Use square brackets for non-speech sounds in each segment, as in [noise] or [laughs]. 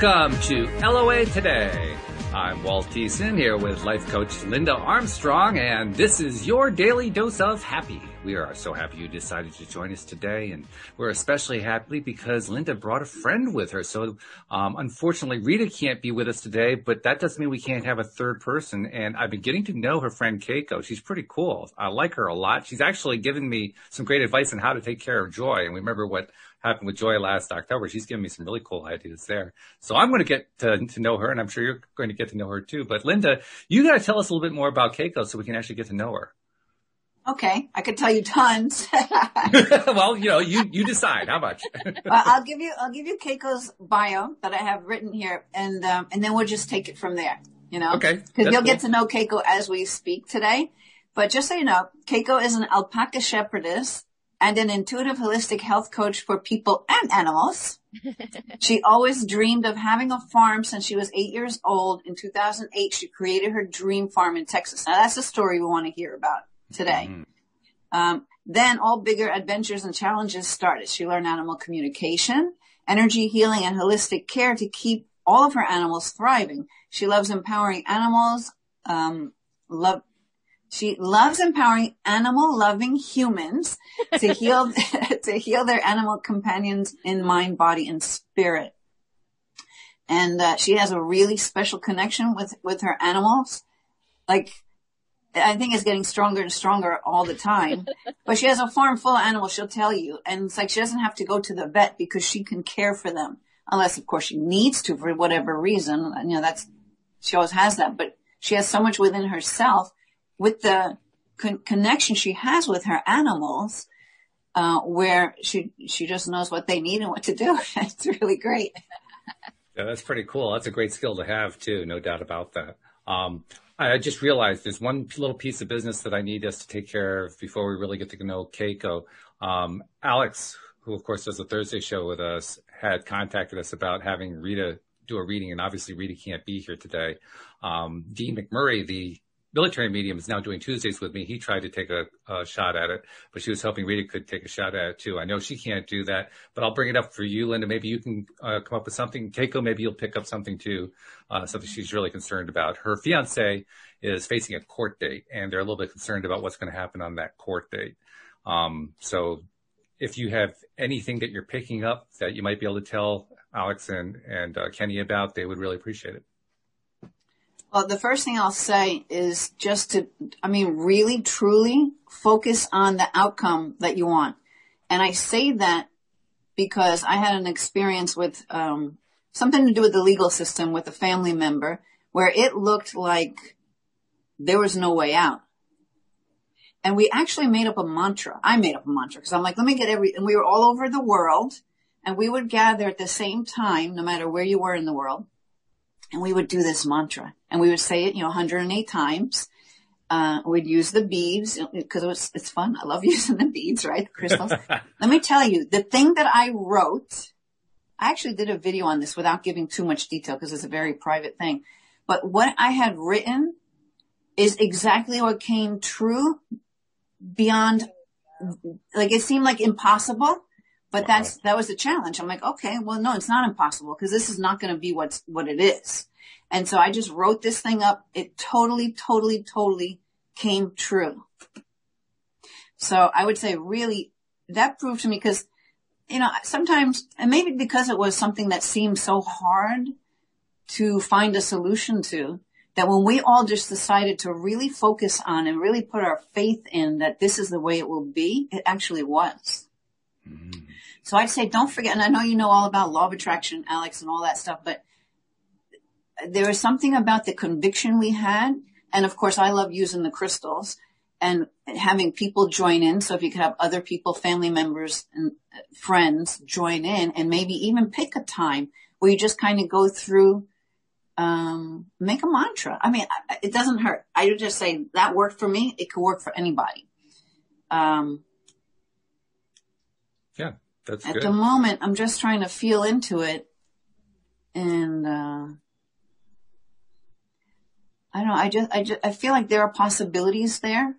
Welcome to LOA Today. I'm Walt Thiessen here with life coach Linda Armstrong, and this is your daily dose of happy. We are so happy you decided to join us today, and we're especially happy because Linda brought a friend with her. So, um, unfortunately, Rita can't be with us today, but that doesn't mean we can't have a third person. And I've been getting to know her friend Keiko. She's pretty cool. I like her a lot. She's actually given me some great advice on how to take care of Joy. And we remember what happened with Joy last October. She's given me some really cool ideas there. So I'm going to get to, to know her and I'm sure you're going to get to know her too. But Linda, you got to tell us a little bit more about Keiko so we can actually get to know her. Okay, I could tell you tons. [laughs] [laughs] well, you know, you you decide. How much? [laughs] well, I'll give you I'll give you Keiko's bio that I have written here, and um, and then we'll just take it from there. You know, okay, because you'll cool. get to know Keiko as we speak today. But just so you know, Keiko is an alpaca shepherdess and an intuitive holistic health coach for people and animals. [laughs] she always dreamed of having a farm since she was eight years old. In 2008, she created her dream farm in Texas. Now that's the story we want to hear about today. Mm-hmm. Um, then all bigger adventures and challenges started. She learned animal communication, energy healing, and holistic care to keep all of her animals thriving. She loves empowering animals, um, love, she loves empowering animal loving humans to [laughs] heal, [laughs] to heal their animal companions in mind, body, and spirit. And, uh, she has a really special connection with, with her animals. Like, I think it's getting stronger and stronger all the time. [laughs] but she has a farm full of animals, she'll tell you. And it's like she doesn't have to go to the vet because she can care for them. Unless, of course, she needs to for whatever reason. You know, that's, she always has that. But she has so much within herself with the con- connection she has with her animals, uh, where she, she just knows what they need and what to do. [laughs] it's really great. Yeah, that's pretty cool. That's a great skill to have too. No doubt about that. Um, I just realized there's one little piece of business that I need us to take care of before we really get to know Keiko. Um, Alyx, who of course does the Thursday show with us, had contacted us about having Rita do a reading, and obviously Rita can't be here today. Um, Dean McMurray, the military medium is now doing Tuesdays with me. He tried to take a, a, shot at it, but she was hoping Rita could take a shot at it too. I know she can't do that, but I'll bring it up for you, Linda. Maybe you can uh, come up with something. Keiko, maybe you'll pick up something too, uh, something she's really concerned about. Her fiance is facing a court date and they're a little bit concerned about what's going to happen on that court date. Um, so if you have anything that you're picking up that you might be able to tell Alyx and, and uh, Kenny about, they would really appreciate it. Well, the first thing I'll say is just to, I mean, really truly focus on the outcome that you want. And I say that because I had an experience with, um, something to do with the legal system with a family member where it looked like there was no way out. And we actually made up a mantra. I made up a mantra because I'm like, let me get every, and we were all over the world and we would gather at the same time, no matter where you were in the world and we would do this mantra and we would say it, you know, 108 times. Uh, we'd use the beads because it was, it's fun. I love [laughs] using the beads, right? The crystals. [laughs] Let me tell you, the thing that I wrote, I actually did a video on this without giving too much detail because it's a very private thing. But what I had written is exactly what came true beyond, like it seemed like impossible. But that's, that was the challenge. I'm like, okay, well, no, it's not impossible because this is not going to be what's, what it is. And so I just wrote this thing up. It totally, totally, totally came true. So I would say really that proved to me because, you know, sometimes, and maybe because it was something that seemed so hard to find a solution to, that when we all just decided to really focus on and really put our faith in that this is the way it will be, it actually was. Mm-hmm. So I'd say don't forget, and I know you know all about law of attraction, Alyx, and all that stuff, but there was something about the conviction we had. And of course, I love using the crystals and having people join in. So if you could have other people, family members and friends join in and maybe even pick a time where you just kind of go through, um, make a mantra. I mean, it doesn't hurt. I would just say that worked for me. It could work for anybody. Um, yeah. That's At good. the moment, I'm just trying to feel into it and, uh, I don't know. I just, I just, I feel like there are possibilities there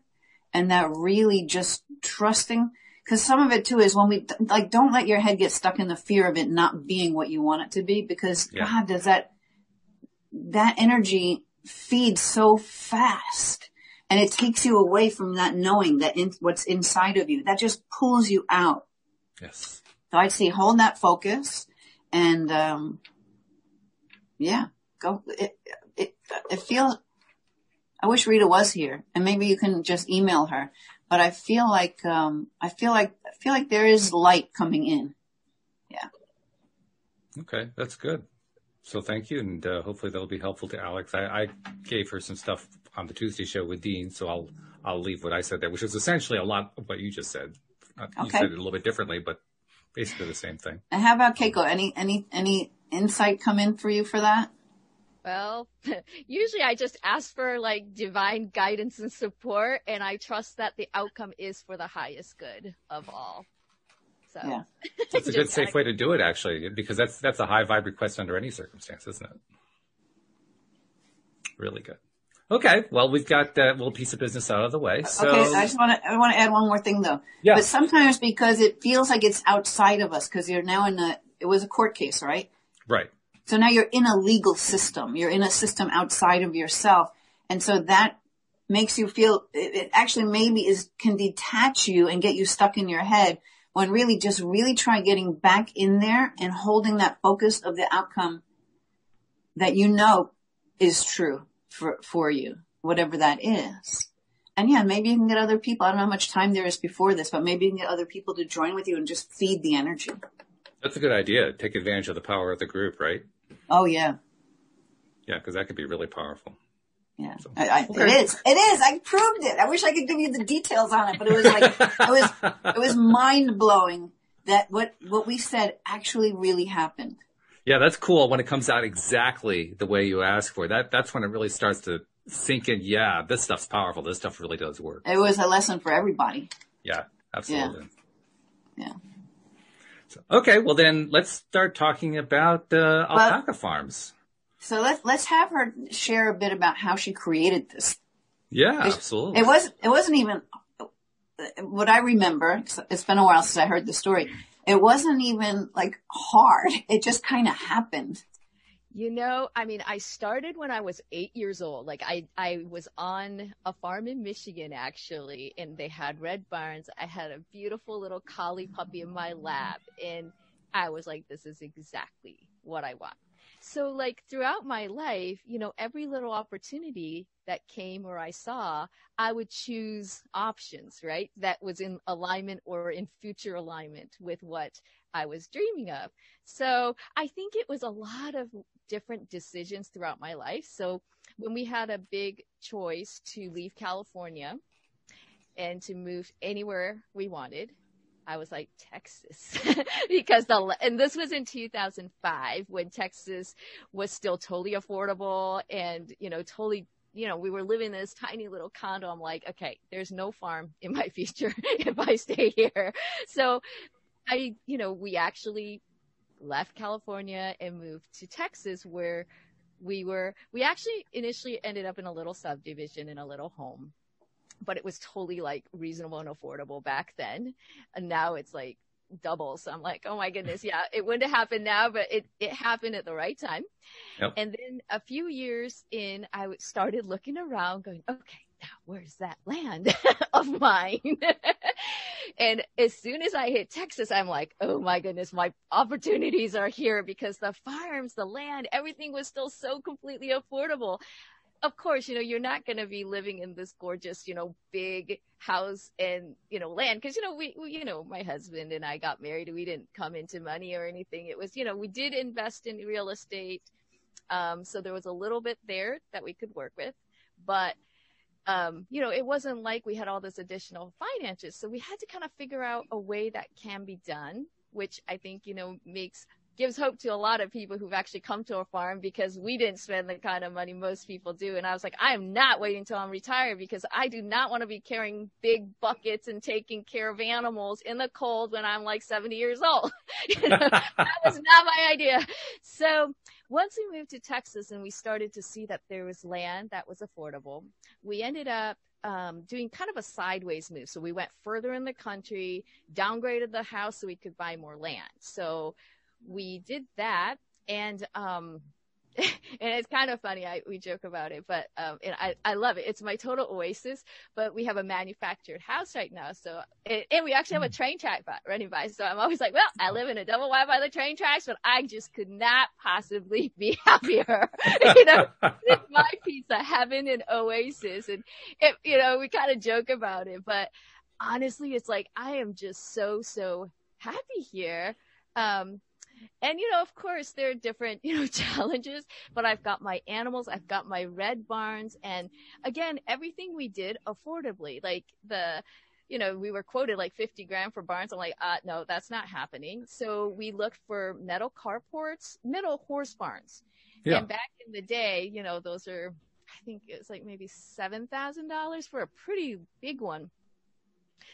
and that really just trusting Cause some of it too is when we, like, don't let your head get stuck in the fear of it not being what you want it to be because yeah. God, does that, that energy feeds so fast and it takes you away from that knowing that in, what's inside of you. That just pulls you out. Yes. So I'd say hold that focus and, um, yeah, go, it, it, it feels, I wish Rita was here and maybe you can just email her, but I feel like, um, I feel like, I feel like there is light coming in. Yeah. Okay. That's good. So thank you. And, uh, hopefully that'll be helpful to Alyx. I, I gave her some stuff on the Tuesday show with Dean. So I'll, I'll leave what I said there, which is essentially a lot of what you just said. Uh, okay. You said it a little bit differently, but basically the same thing. And how about Keiko? Any, any, any insight come in for you for that? Well, [laughs] usually I just ask for like divine guidance and support and I trust that the outcome is for the highest good of all. So yeah. [laughs] that's a good safe way to do it actually, because that's, that's a high vibe request under any circumstance, isn't it? Really good. Okay. Well, we've got that little piece of business out of the way. So. Okay. I just want to, I want to add one more thing though. Yeah. But sometimes because it feels like it's outside of us because you're now in a, it was a court case, right? Right. So now you're in a legal system. You're in a system outside of yourself. And so that makes you feel, it actually maybe is, can detach you and get you stuck in your head when really just really try getting back in there and holding that focus of the outcome that you know is true for, for you, whatever that is. And yeah, maybe you can get other people. I don't know how much time there is before this, but maybe you can get other people to join with you and just feed the energy. That's a good idea. Take advantage of the power of the group, right? Oh yeah. Yeah, because that could be really powerful. Yeah, so, I, I, okay. it is. It is. I proved it. I wish I could give you the details on it, but it was like it was it was [laughs] mind blowing that what what we said actually really happened. Yeah, that's cool when it comes out exactly the way you ask for. That that's when it really starts to sink in. Yeah, this stuff's powerful. This stuff really does work. It was a lesson for everybody. Yeah, absolutely. Yeah. yeah. So, okay, well then let's start talking about uh, alpaca but, farms. So let's let's have her share a bit about how she created this. Yeah, absolutely. It was it wasn't even what I remember. It's been a while since I heard the story. It wasn't even like hard. It just kind of happened. You know, I mean, I started when I was eight years old. Like I, I was on a farm in Michigan actually, and they had red barns. I had a beautiful little collie puppy in my lap, and I was like, this is exactly what I want. So like throughout my life, you know, every little opportunity that came or I saw, I would choose options, right? That was in alignment or in future alignment with what I was dreaming of. So I think it was a lot of different decisions throughout my life. So when we had a big choice to leave California and to move anywhere we wanted, I was like Texas. [laughs] Because the and this was in 2005 when Texas was still totally affordable and you know totally you know we were living in this tiny little condo. I'm like okay there's no farm [laughs] in my future [laughs] if I stay here. So I, you know, we actually left California and moved to Texas where we were, we actually initially ended up in a little subdivision in a little home, but it was totally like reasonable and affordable back then. And now it's like double. So I'm like, oh my goodness. Yeah, it wouldn't have happened now, but it, it happened at the right time. Yep. And then a few years in, I started looking around going, okay, now where's that land [laughs] of mine? [laughs] and as soon as I hit Texas, I'm like, oh my goodness, my opportunities are here because the farms, the land, everything was still so completely affordable. Of course, you know, you're not going to be living in this gorgeous, you know, big house and, you know, land. Cause, you know, we, we, you know, my husband and I got married. We didn't come into money or anything. It was, you know, we did invest in real estate. Um, so there was a little bit there that we could work with, but um, you know, it wasn't like we had all this additional finances. So we had to kind of figure out a way that can be done, which I think, you know, makes, gives hope to a lot of people who've actually come to a farm because we didn't spend the kind of money most people do. And I was like, I am not waiting until I'm retired because I do not want to be carrying big buckets and taking care of animals in the cold when I'm like 70 years old. you [laughs] know, that was not my idea. So once we moved to Texas and we started to see that there was land that was affordable, we ended up um, doing kind of a sideways move. So we went further in the country, downgraded the house so we could buy more land. So we did that. And, um, [laughs] and it's kind of funny. I, we joke about it, but, um, and I, I love it. It's my total oasis, but we have a manufactured house right now. So, and, and we actually have a mm. train track by, running by. So I'm always like, well, I live in a double wide by the train tracks, but I just could not possibly [laughs] be happier. [laughs] you know, it's my piece of heaven and oasis. And it, you know, we kind of joke about it, but honestly, it's like, I am just so, so happy here. Um, and you know, of course, there are different, [laughs] you know, challenges, but I've got my animals, I've got my red barns, and again, everything we did affordably. Like the, you know, we were quoted like 50 grand for barns. I'm like, uh, no, that's not happening. So we looked for metal carports, metal horse barns. Yeah. And back in the day, you know, those are, I think it's like maybe $7,000 for a pretty big one.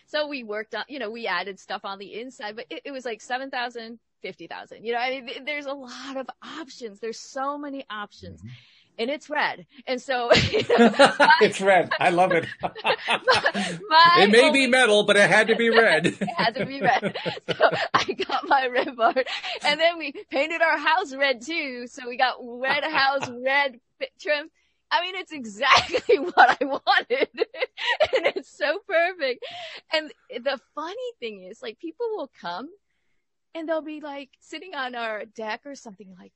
So we worked on, you know, we added stuff on the inside, but it, it was like 7,000, 50,000. You know, I mean, there's a lot of options. There's so many options. Mm-hmm. And it's red. And so, [laughs] you know, [laughs] my, it's red. I love it. [laughs] my, my it may only, be metal, but it had to be red. it had to be red. So I got my red barn and then we painted our house red too. So we got red house, red trim. I mean, it's exactly what I wanted. and it's so perfect. And the funny thing is like people will come and they'll be like sitting on our deck or something like,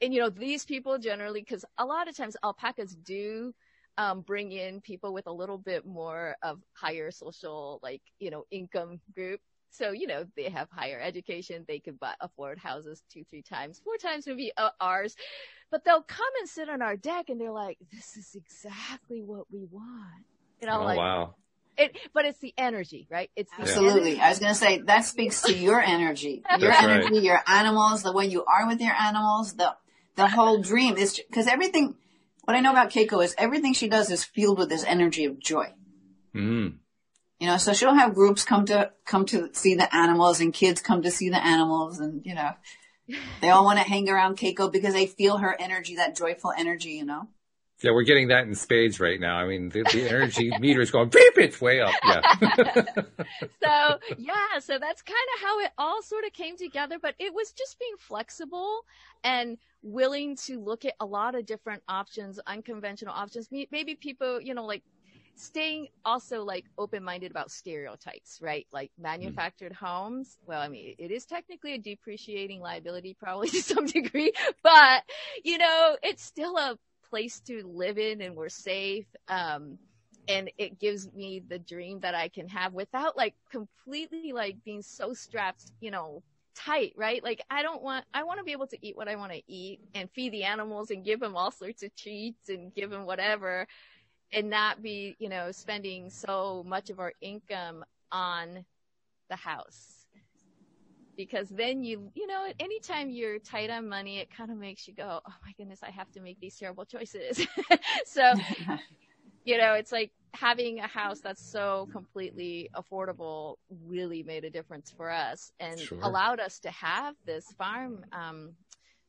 and you know, these people generally, cause a lot of times alpacas do, um, bring in people with a little bit more of higher social, like, you know, income group. So, you know, they have higher education. They could buy, afford houses two, three times, four times maybe uh, ours, but they'll come and sit on our deck and they're like, this is exactly what we want. And I'm oh, like, wow it, but it's the energy, right? It's absolutely. Energy. I was going to say that speaks to your energy, [laughs] your That's energy, right. your animals, the way you are with your animals, the the whole dream is because everything. What I know about Keiko is everything she does is fueled with this energy of joy. Mm. You know, so she'll have groups come to come to see the animals, and kids come to see the animals, and you know, they all want to hang around Keiko because they feel her energy, that joyful energy. You know. Yeah, we're getting that in spades right now. I mean, the, the energy [laughs] meter is going beep, it's way up. Yeah. [laughs] so yeah, so that's kind of how it all sort of came together, but it was just being flexible and willing to look at a lot of different options, unconventional options. Maybe people, you know, like staying also like open-minded about stereotypes, right? Like manufactured mm. homes. Well, I mean, it is technically a depreciating liability probably [laughs] to some degree, but you know, it's still a place to live in and we're safe. Um, and it gives me the dream that I can have without like completely like being so strapped, you know, tight, right? Like I don't want, I want to be able to eat what I want to eat and feed the animals and give them all sorts of treats and give them whatever and not be, you know, spending so much of our income on the house because then you, you know, anytime you're tight on money, it kind of makes you go, oh my goodness, I have to make these terrible choices. [laughs] so, you know, it's like having a house that's so completely affordable really made a difference for us and sure. allowed us to have this farm, um,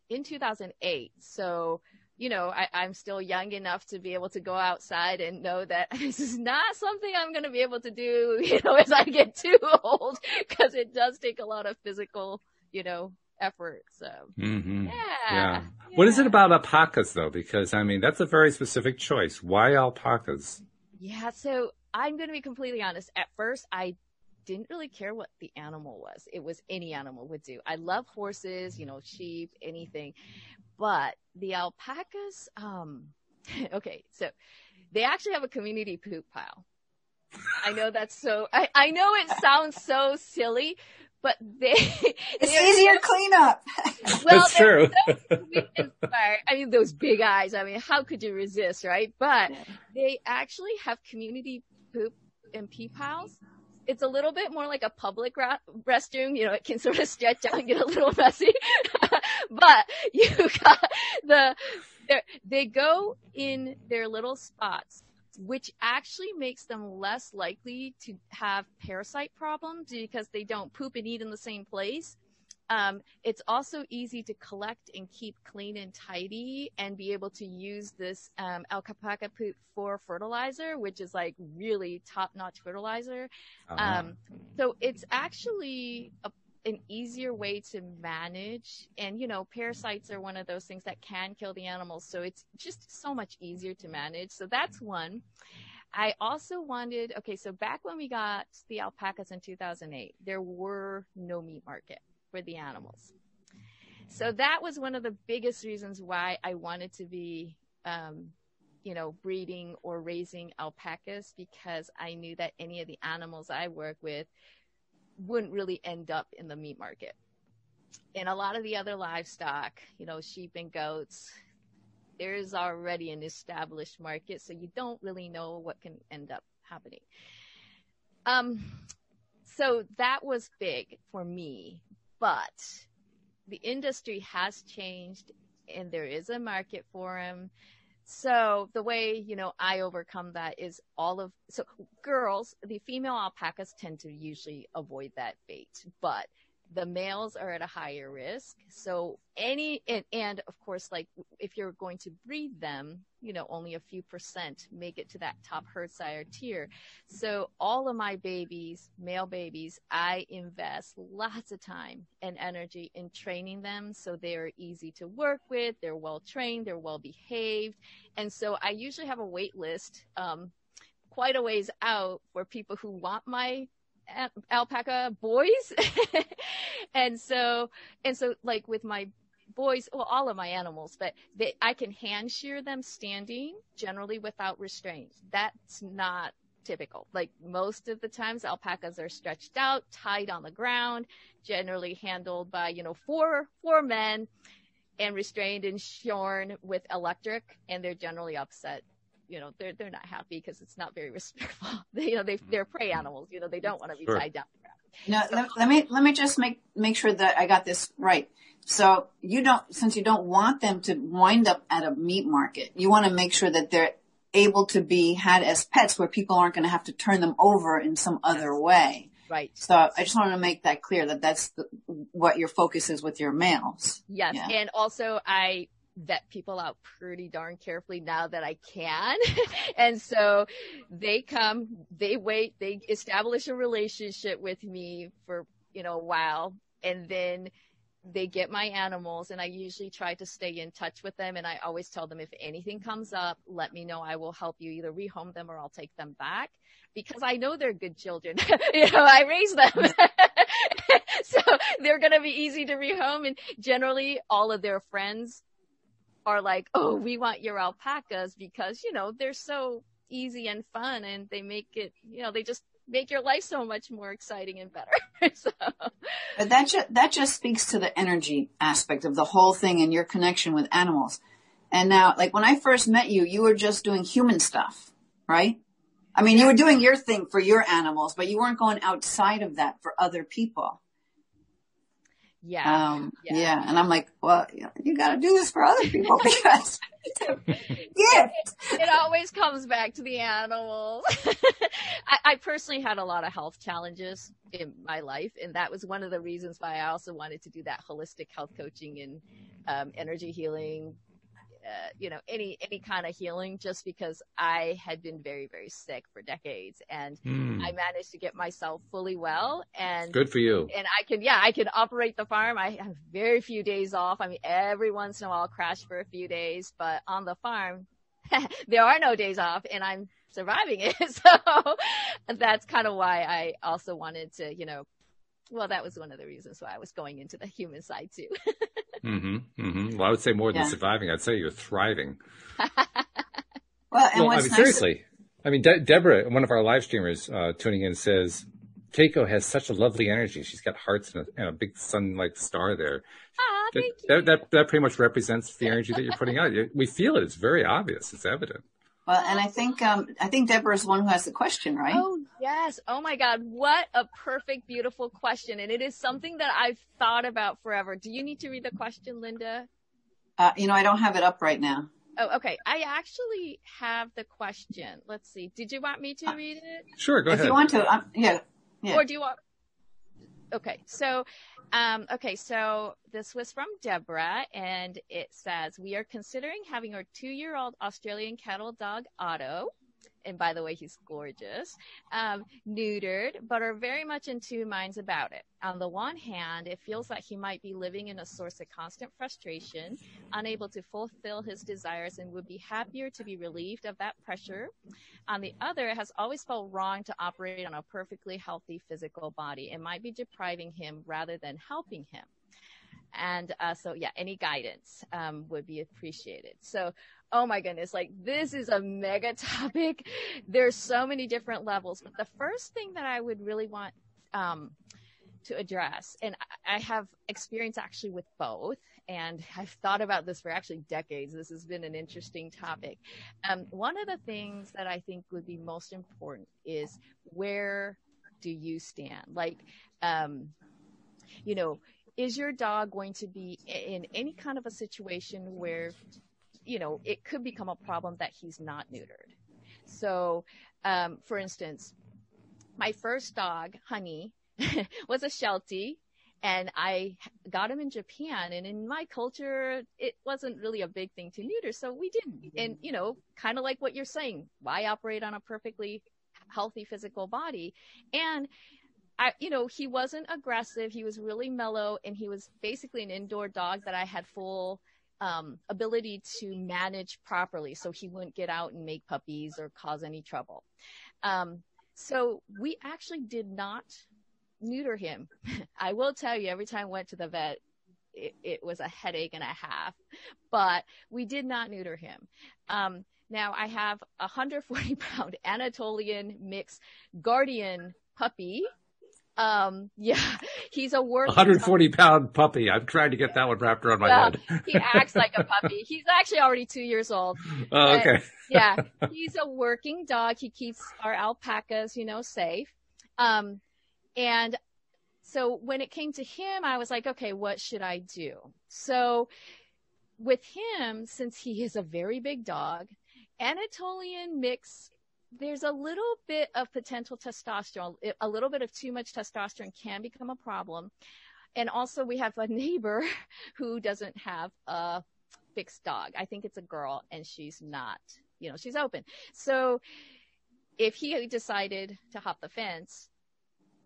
in 2008. So, you know, I, I'm still young enough to be able to go outside and know that [laughs] this is not something I'm going to be able to do, [laughs] you know, as I get too [laughs] old, because it does take a lot of physical, you know, effort. So, mm-hmm. yeah, yeah. Yeah. What is it about alpacas though? Because I mean, that's a very specific choice. Why alpacas? Yeah. So I'm going to be completely honest. At first, I didn't really care what the animal was. It was any animal would do. I love horses, you know, sheep, anything. But the alpacas, um, [laughs] okay, so they actually have a community poop pile. I know that's so, I, I know it sounds so silly, but they, [laughs] it's easier so, cleanup. [laughs] Well, that's true. So I mean, those big eyes. I mean, how could you resist, right? But they actually have community poop and pee piles it's a little bit more like a public ra- restroom. You know, it can sort of stretch out and get a little [laughs] messy, [laughs] but you got the, they go in their little spots, which actually makes them less likely to have parasite problems because they don't poop and eat in the same place. Um, it's also easy to collect and keep clean and tidy and be able to use this um, alpaca poop for fertilizer, which is like really top notch fertilizer. Uh-huh. Um, so it's actually a an easier way to manage and you know parasites are one of those things that can kill the animals so it's just so much easier to manage so that's one I also wanted, okay, so back when we got the alpacas in 2008, there were no meat market for the animals. So that was one of the biggest reasons why I wanted to be, um, you know, breeding or raising alpacas because I knew that any of the animals I work with wouldn't really end up in the meat market. And a lot of the other livestock, you know, sheep and goats, there is already an established market, so you don't really know what can end up happening. Um, so that was big for me, but the industry has changed and there is a market for them. So the way, you know, I overcome that is all of, so girls, the female alpacas tend to usually avoid that bait, but the males are at a higher risk. So any, and, and, of course, like if you're going to breed them, you know, only a few percent make it to that top herd sire tier. So all of my babies, male babies, I invest lots of time and energy in training them so they're easy to work with, they're well trained, they're well behaved. And so I usually have a wait list, um, quite a ways out for people who want my alpaca boys. [laughs] and so, and so like with my boys, well, all of my animals, but they, I can hand shear them standing generally without restraint. That's not typical. Like most of the times alpacas are stretched out, tied on the ground, generally handled by, you know, four, four men and restrained and shorn with electric and they're generally upset you know they're they're not happy because it's not very [laughs] respectful. they, you know they they're prey mm-hmm. animals. You know they don't want to be sure. tied down. No, so, let, let me let me just make make sure that I got this right. So you don't since you don't want them to wind up at a meat market, you want to make sure that they're able to be had as pets where people aren't going to have to turn them over in some other way. Right. So I just want to make that clear that that's the, what your focus is with your males. Yes. Yeah. And also I vet people out pretty darn carefully now that I can. [laughs] and so they come, they wait, they establish a relationship with me for, you know, a while and then they get my animals and I usually try to stay in touch with them and I always tell them if anything comes up, let me know. I will help you either rehome them or I'll take them back because I know they're good children. [laughs] you know, I raise them. Mm-hmm. [laughs] so they're going to be easy to rehome and generally all of their friends are like, [laughs] oh, we want your alpacas because, you know, they're so easy and fun and they make it, you know, they just make your life so much more exciting and better. [laughs] so. But that just, that just speaks to the energy aspect of the whole thing and your connection with animals. And now, like when I first met you, you were just doing human stuff, right? I mean, you were doing your thing for your animals, but you weren't going outside of that for other people. Yeah. Um, yeah. yeah. And I'm like, well, you got to do this for other people [laughs] because [laughs] yeah. It, always comes back to the animals. [laughs] I, I personally had a lot of health challenges in my life. And that was one of the reasons why I also wanted to do that holistic health coaching and um, energy healing uh, you know, any, any kind of healing just because I had been very, very sick for decades and mm. I managed to get myself fully well and good for you. And I can, yeah, I can operate the farm. I have very few days off. I mean, every once in a while I'll crash for a few days, but on the farm, [laughs] there are no days off and I'm surviving it. [laughs] So that's kind of why I also wanted to, you know, well, that was one of the reasons why I was going into the human side too. [laughs] mm-hmm, mm-hmm. Well, I would say more than yeah. surviving. I'd say you're thriving. [laughs] well, and well, I mean, nice seriously. I mean, De- Deborah, one of our live streamers, uh, tuning in says, Keiko has such a lovely energy. She's got hearts and a, and a big sun-like star there. Ah, that, that, that, that, pretty much represents the energy that you're putting out. [laughs] We feel it. It's very obvious. It's evident. Well, and I think um, I think Deborah's the one who has the question, right? Oh yes! Oh my God! What a perfect, beautiful question, and it is something that I've thought about forever. Do you need to read the question, Linda? Uh, you know, I don't have it up right now. Oh, okay. I actually have the question. Let's see. Did you want me to uh, read it? Sure, go if ahead. If you want to, um, yeah, yeah. Or do you want? Okay, so, um, okay, so this was from Deborah, and it says we are considering having our two-year-old Australian cattle dog Otto and by the way, he's gorgeous, um, neutered, but are very much in two minds about it. On the one hand, it feels that he might be living in a source of constant frustration, unable to fulfill his desires, and would be happier to be relieved of that pressure. On the other, it has always felt wrong to operate on a perfectly healthy physical body. It might be depriving him rather than helping him. And uh, so, yeah, any guidance um, would be appreciated. So, oh my goodness, like this is a mega [laughs] topic. There's so many different levels. But the first thing that I would really want um, to address, and I have experience actually with both, and I've thought about this for actually decades. This has been an interesting topic. Um, one of the things that I think would be most important is where do you stand? Like, um, you know, is your dog going to be in any kind of a situation where you know, it could become a problem that he's not neutered. So, um, for instance, my first dog, Honey, [laughs] was a Sheltie and I got him in Japan and in my culture, it wasn't really a big thing to neuter. So we didn't. Mm-hmm. And, you know, kind of like what you're saying, why operate on a perfectly healthy physical body? And I, you know, he wasn't aggressive. He was really mellow and he was basically an indoor dog that I had full um, ability to manage properly so he wouldn't get out and make puppies or cause any trouble. Um, so we actually did not neuter him. [laughs] I will tell you, every time I went to the vet, it, it, was a headache and a half, but we did not neuter him. Um, now I have a 140 pound Anatolian mix guardian puppy um, yeah, [laughs] he's a work. 140 [laughs] pound puppy. I'm trying to get that one wrapped around my head. he acts like a puppy. [laughs] He's actually already two years old. Oh, okay. yeah, he's a working dog. He keeps our alpacas, you know, safe. Um, and so when it came to him, I was like, okay, what should I do? So with him, since he is a very big dog, Anatolian mix there's a little bit of potential testosterone. A little bit of too much testosterone can become a problem. And also we have a neighbor [laughs] who doesn't have a fixed dog. I think it's a girl and she's not, you know, she's open. So if he decided to hop the fence,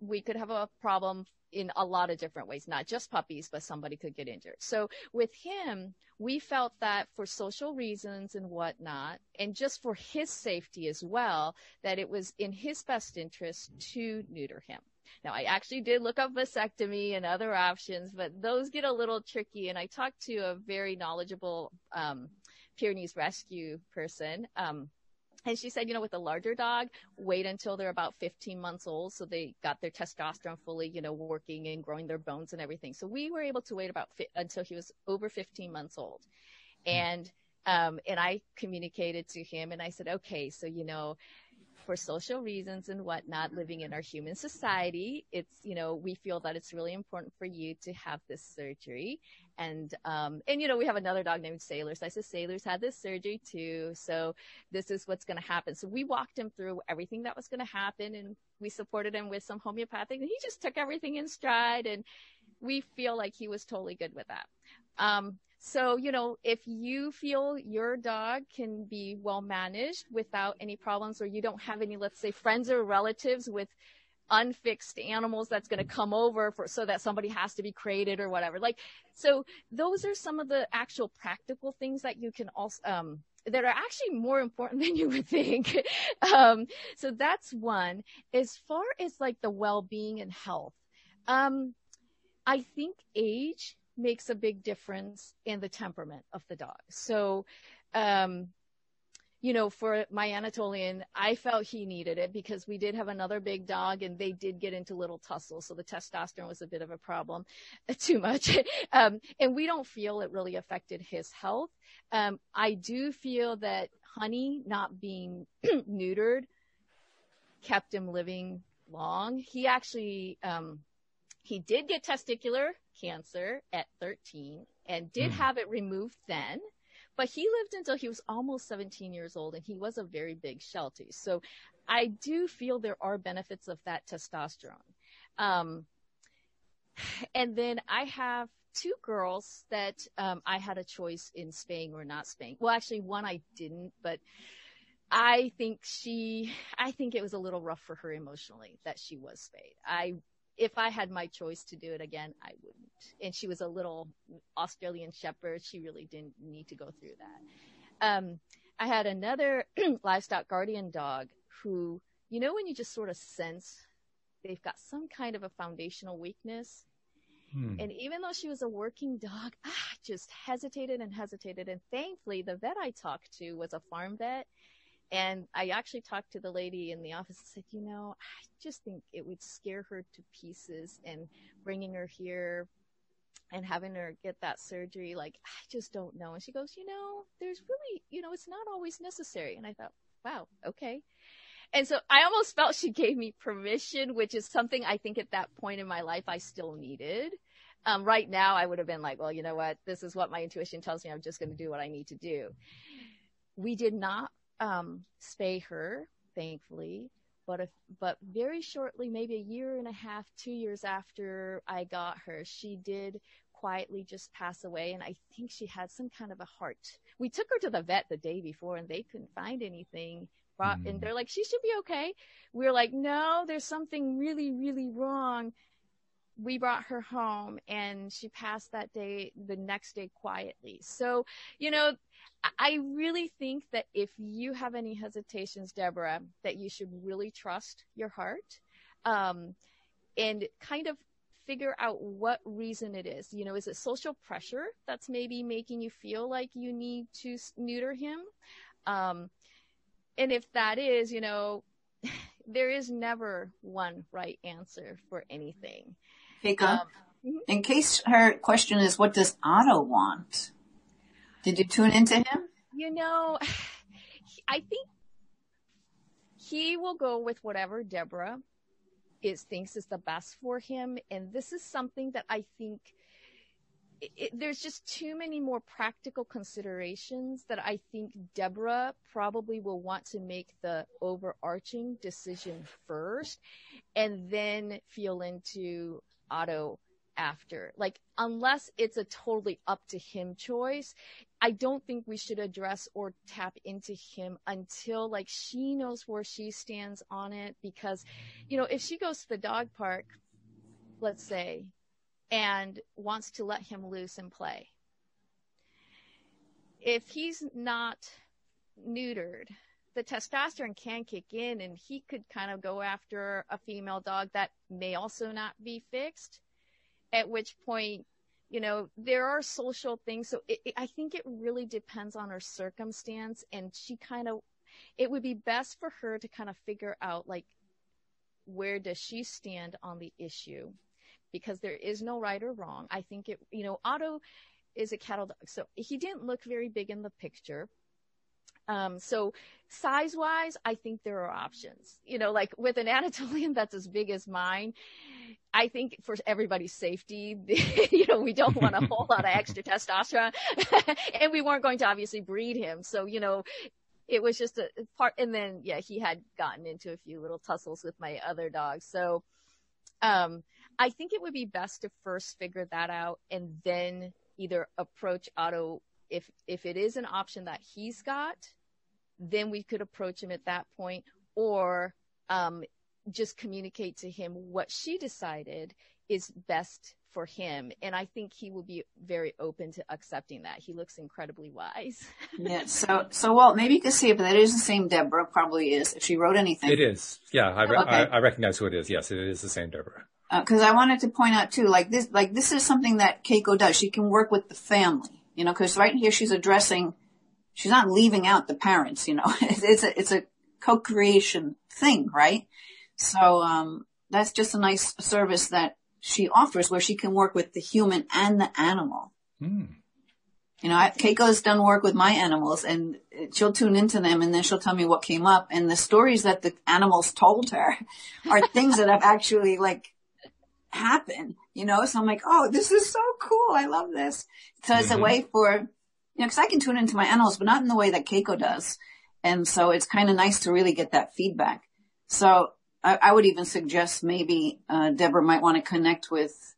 we could have a problem in a lot of different ways, not just puppies, but somebody could get injured. So with him, we felt that for social reasons and whatnot, and just for his safety as well, that it was in his best interest to neuter him. Now, I actually did look up vasectomy and other options, but those get a little tricky. And I talked to a very knowledgeable um, Pyrenees rescue person. Um, and she said, you know, with a larger dog, wait until they're about 15 months old. So they got their testosterone fully, you know, working and growing their bones and everything. So we were able to wait about fi- until he was over 15 months old. And, um, and I communicated to him and I said, okay, so, you know, for social reasons and whatnot, living in our human society, it's, you know, we feel that it's really important for you to have this surgery. And, um, and, you know, we have another dog named Sailor. So I said, Sailor's had this surgery too. So this is what's going to happen. So we walked him through everything that was going to happen and we supported him with some homeopathic and he just took everything in stride and we feel like he was totally good with that. Um, so, you know, if you feel your dog can be well managed without any problems or you don't have any, let's say friends or relatives with unfixed animals that's going to come over for so that somebody has to be created or whatever. Like, so those are some of the actual practical things that you can also, um, that are actually more important [laughs] than you would think. um, so that's one. As far as like the well-being and health, um, I think age makes a big difference in the temperament of the dog. So, um, you know, for my Anatolian, I felt he needed it because we did have another big dog and they did get into little tussles. So the testosterone was a bit of a problem, [laughs] too much. [laughs] um, and we don't feel it really affected his health. Um, I do feel that honey not being [clears throat] neutered kept him living long. He actually, um, he did get testicular cancer at 13 and did mm. have it removed then. But he lived until he was almost 17 years old and he was a very big Sheltie. So I do feel there are benefits of that testosterone. Um, and then I have two girls that um, I had a choice in spaying or not spaying. Well, actually, one I didn't, but I think she, I think it was a little rough for her emotionally that she was spayed. I, if I had my choice to do it again, I wouldn't. And she was a little Australian Shepherd. She really didn't need to go through that. Um, I had another [clears throat] livestock guardian dog who, you know, when you just sort of sense they've got some kind of a foundational weakness. Hmm. And even though she was a working dog, I just hesitated and hesitated. And thankfully, the vet I talked to was a farm vet. And I actually talked to the lady in the office and said, you know, I just think it would scare her to pieces and bringing her here and having her get that surgery. Like, I just don't know. And she goes, you know, there's really, you know, it's not always necessary. And I thought, wow, okay. And so I almost felt she gave me permission, which is something I think at that point in my life I still needed. Um, right now I would have been like, well, you know what? This is what my intuition tells me. I'm just going to do what I need to do. We did not, um, spay her, thankfully, but if, but very shortly, maybe a year and a half, two years after I got her, she did quietly just pass away. And I think she had some kind of a heart. We took her to the vet the day before and they couldn't find anything brought, mm. and they're like, she should be okay. We are like, no, there's something really, really wrong. We brought her home and she passed that day, the next day quietly. So, you know, I really think that if you have any hesitations, Deborah, that you should really trust your heart, um, and kind of figure out what reason it is. You know, is it social pressure that's maybe making you feel like you need to neuter him? Um, and if that is, you know, [laughs] there is never one right answer for anything. Keiko, um, mm-hmm. in case her question is, what does Otto want? Did you tune into him? You know, [sighs] I think he will go with whatever Deborah is thinks is the best for him. And this is something that I think it, there's just too many more practical considerations that I think Deborah probably will want to make the overarching decision first and then feel into Otto after. Like, unless it's a totally up to him choice, I don't think we should address or tap into him until like she knows where she stands on it because, you know, if she goes to the dog park, let's say, and wants to let him loose and play. If he's not neutered, the testosterone can kick in and he could kind of go after a female dog that may also not be fixed, at which point, you know, there are social things. So it, it, I think it really depends on her circumstance and she kind of, it would be best for her to kind of figure out like, where does she stand on the issue? because there is no right or wrong. I think it, you know, Otto is a cattle dog. So he didn't look very big in the picture. Um, so size wise, I think there are options, you know, like with an [laughs] Anatolian that's as big as mine. I think for everybody's safety, [laughs] you know, we don't want a whole lot of extra [laughs] testosterone and we weren't going to obviously breed him. So, you know, it was just a part, and then, yeah, he had gotten into a few little tussles with my other dogs. So, um, I think it would be best to first figure that out and then either approach Otto if if it is an option that he's got, then we could approach him at that point, or um, just communicate to him what she decided is best for him. And I think he will be very open to accepting that. He looks incredibly wise. [laughs] yeah. So, so well, maybe you can see if that is the same Deborah. Probably is. If she wrote anything. It is. Yeah. I, okay. I, I recognize who it is. Yes, it is the same Deborah because uh, I wanted to point out too, like this, like this is something that Keiko does. She can work with the family, you know, because right here she's addressing, she's not leaving out the parents, you know. [laughs] it's a it's a co-creation thing, right? So um, that's just a nice service that she offers, where she can work with the human and the animal. Mm. You know, Keiko has done work with my animals, and she'll tune into them, and then she'll tell me what came up. And the stories that the animals told her [laughs] are things that have actually like happened, you know? So I'm like, oh, this is so cool. I love this. So it's mm-hmm. a way for, you know, cause I can tune into my animals, but not in the way that Keiko does. And so it's kind of nice to really get that feedback. So I, I would even suggest maybe, uh, Deborah might want to connect with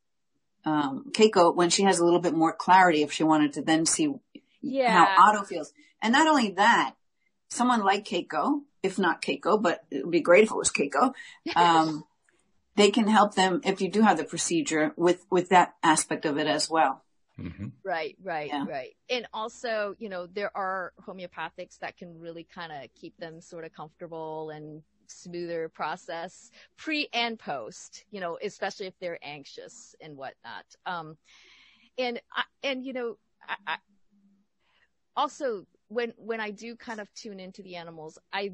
um, Keiko when she has a little bit more clarity if she wanted to then see Yeah. how Otto feels. And not only that, someone like Keiko, if not Keiko, but it would be great if it was Keiko, [laughs] um, they can help them if you do have the procedure with, with that aspect of it as well. Hmm Right, right, Yeah. right. And also, you know, there are homeopathics that can really kind of keep them sort of comfortable and smoother process pre and post, you know, especially if they're anxious and whatnot. Um, and, I, and, you know, I, I, also when, when I do kind of tune into the animals, I,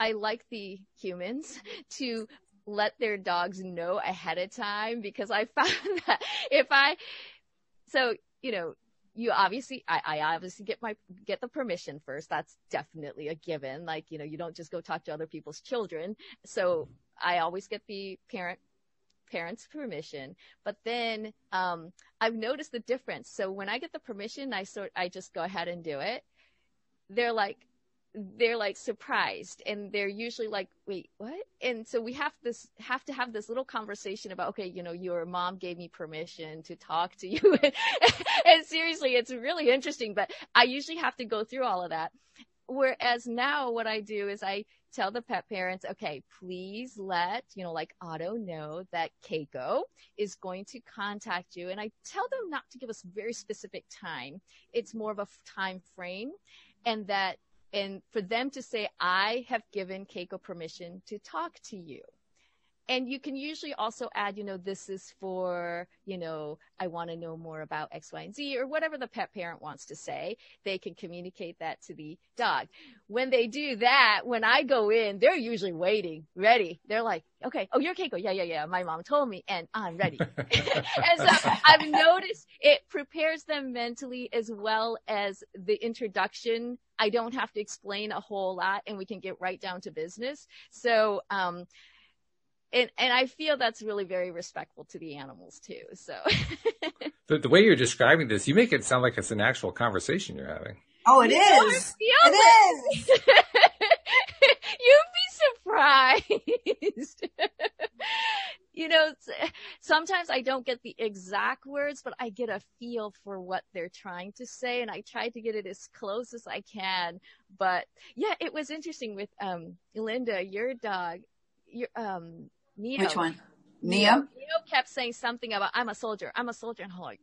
I like the humans [laughs] to let their dogs know ahead of time because I [laughs] found that if I, so, you know, you obviously, I, I obviously get my, get the permission first. That's definitely a given. Like, you know, you don't just go talk to other people's children. So I always get the parent, parents permission, but then, um, I've noticed the difference. So when I get the permission, I sort, I just go ahead and do it. They're like, they're like surprised and they're usually like, wait, what? And so we have this, have to have this little conversation about, okay, you know, your mom gave me permission to talk to you. [laughs] and seriously, it's really interesting, but I usually have to go through all of that. Whereas now what I do is I tell the pet parents, okay, please let, you know, like Otto know that Keiko is going to contact you. And I tell them not to give us very specific time. It's more of a time frame and that and for them to say, I have given Keiko permission to talk to you. And you can usually also add, you know, this is for, you know, I want to know more about X, Y, and Z or whatever the pet parent wants to say. They can communicate that to the dog. When they do that, when I go in, they're usually waiting, ready. They're like, okay, oh, you're Keiko. Yeah, yeah, yeah. My mom told me and I'm ready. [laughs] and so I've noticed it prepares them mentally as well as the introduction. I don't have to explain a whole lot and we can get right down to business. So, um, and, and I feel that's really very respectful to the animals too. So [laughs] The, the way you're describing this, you make it sound like it's an actual conversation you're having. Oh, it You know, is. feel It is. [laughs] You'd be surprised. [laughs] you know, sometimes I don't get the exact words, but I get a feel for what they're trying to say and I try to get it as close as I can. But yeah, it was interesting with, um, Linda, your dog, your, um, Neo. Which one? Neo, Nia? Neo kept saying something about, I'm a soldier, I'm a soldier. And I'm like,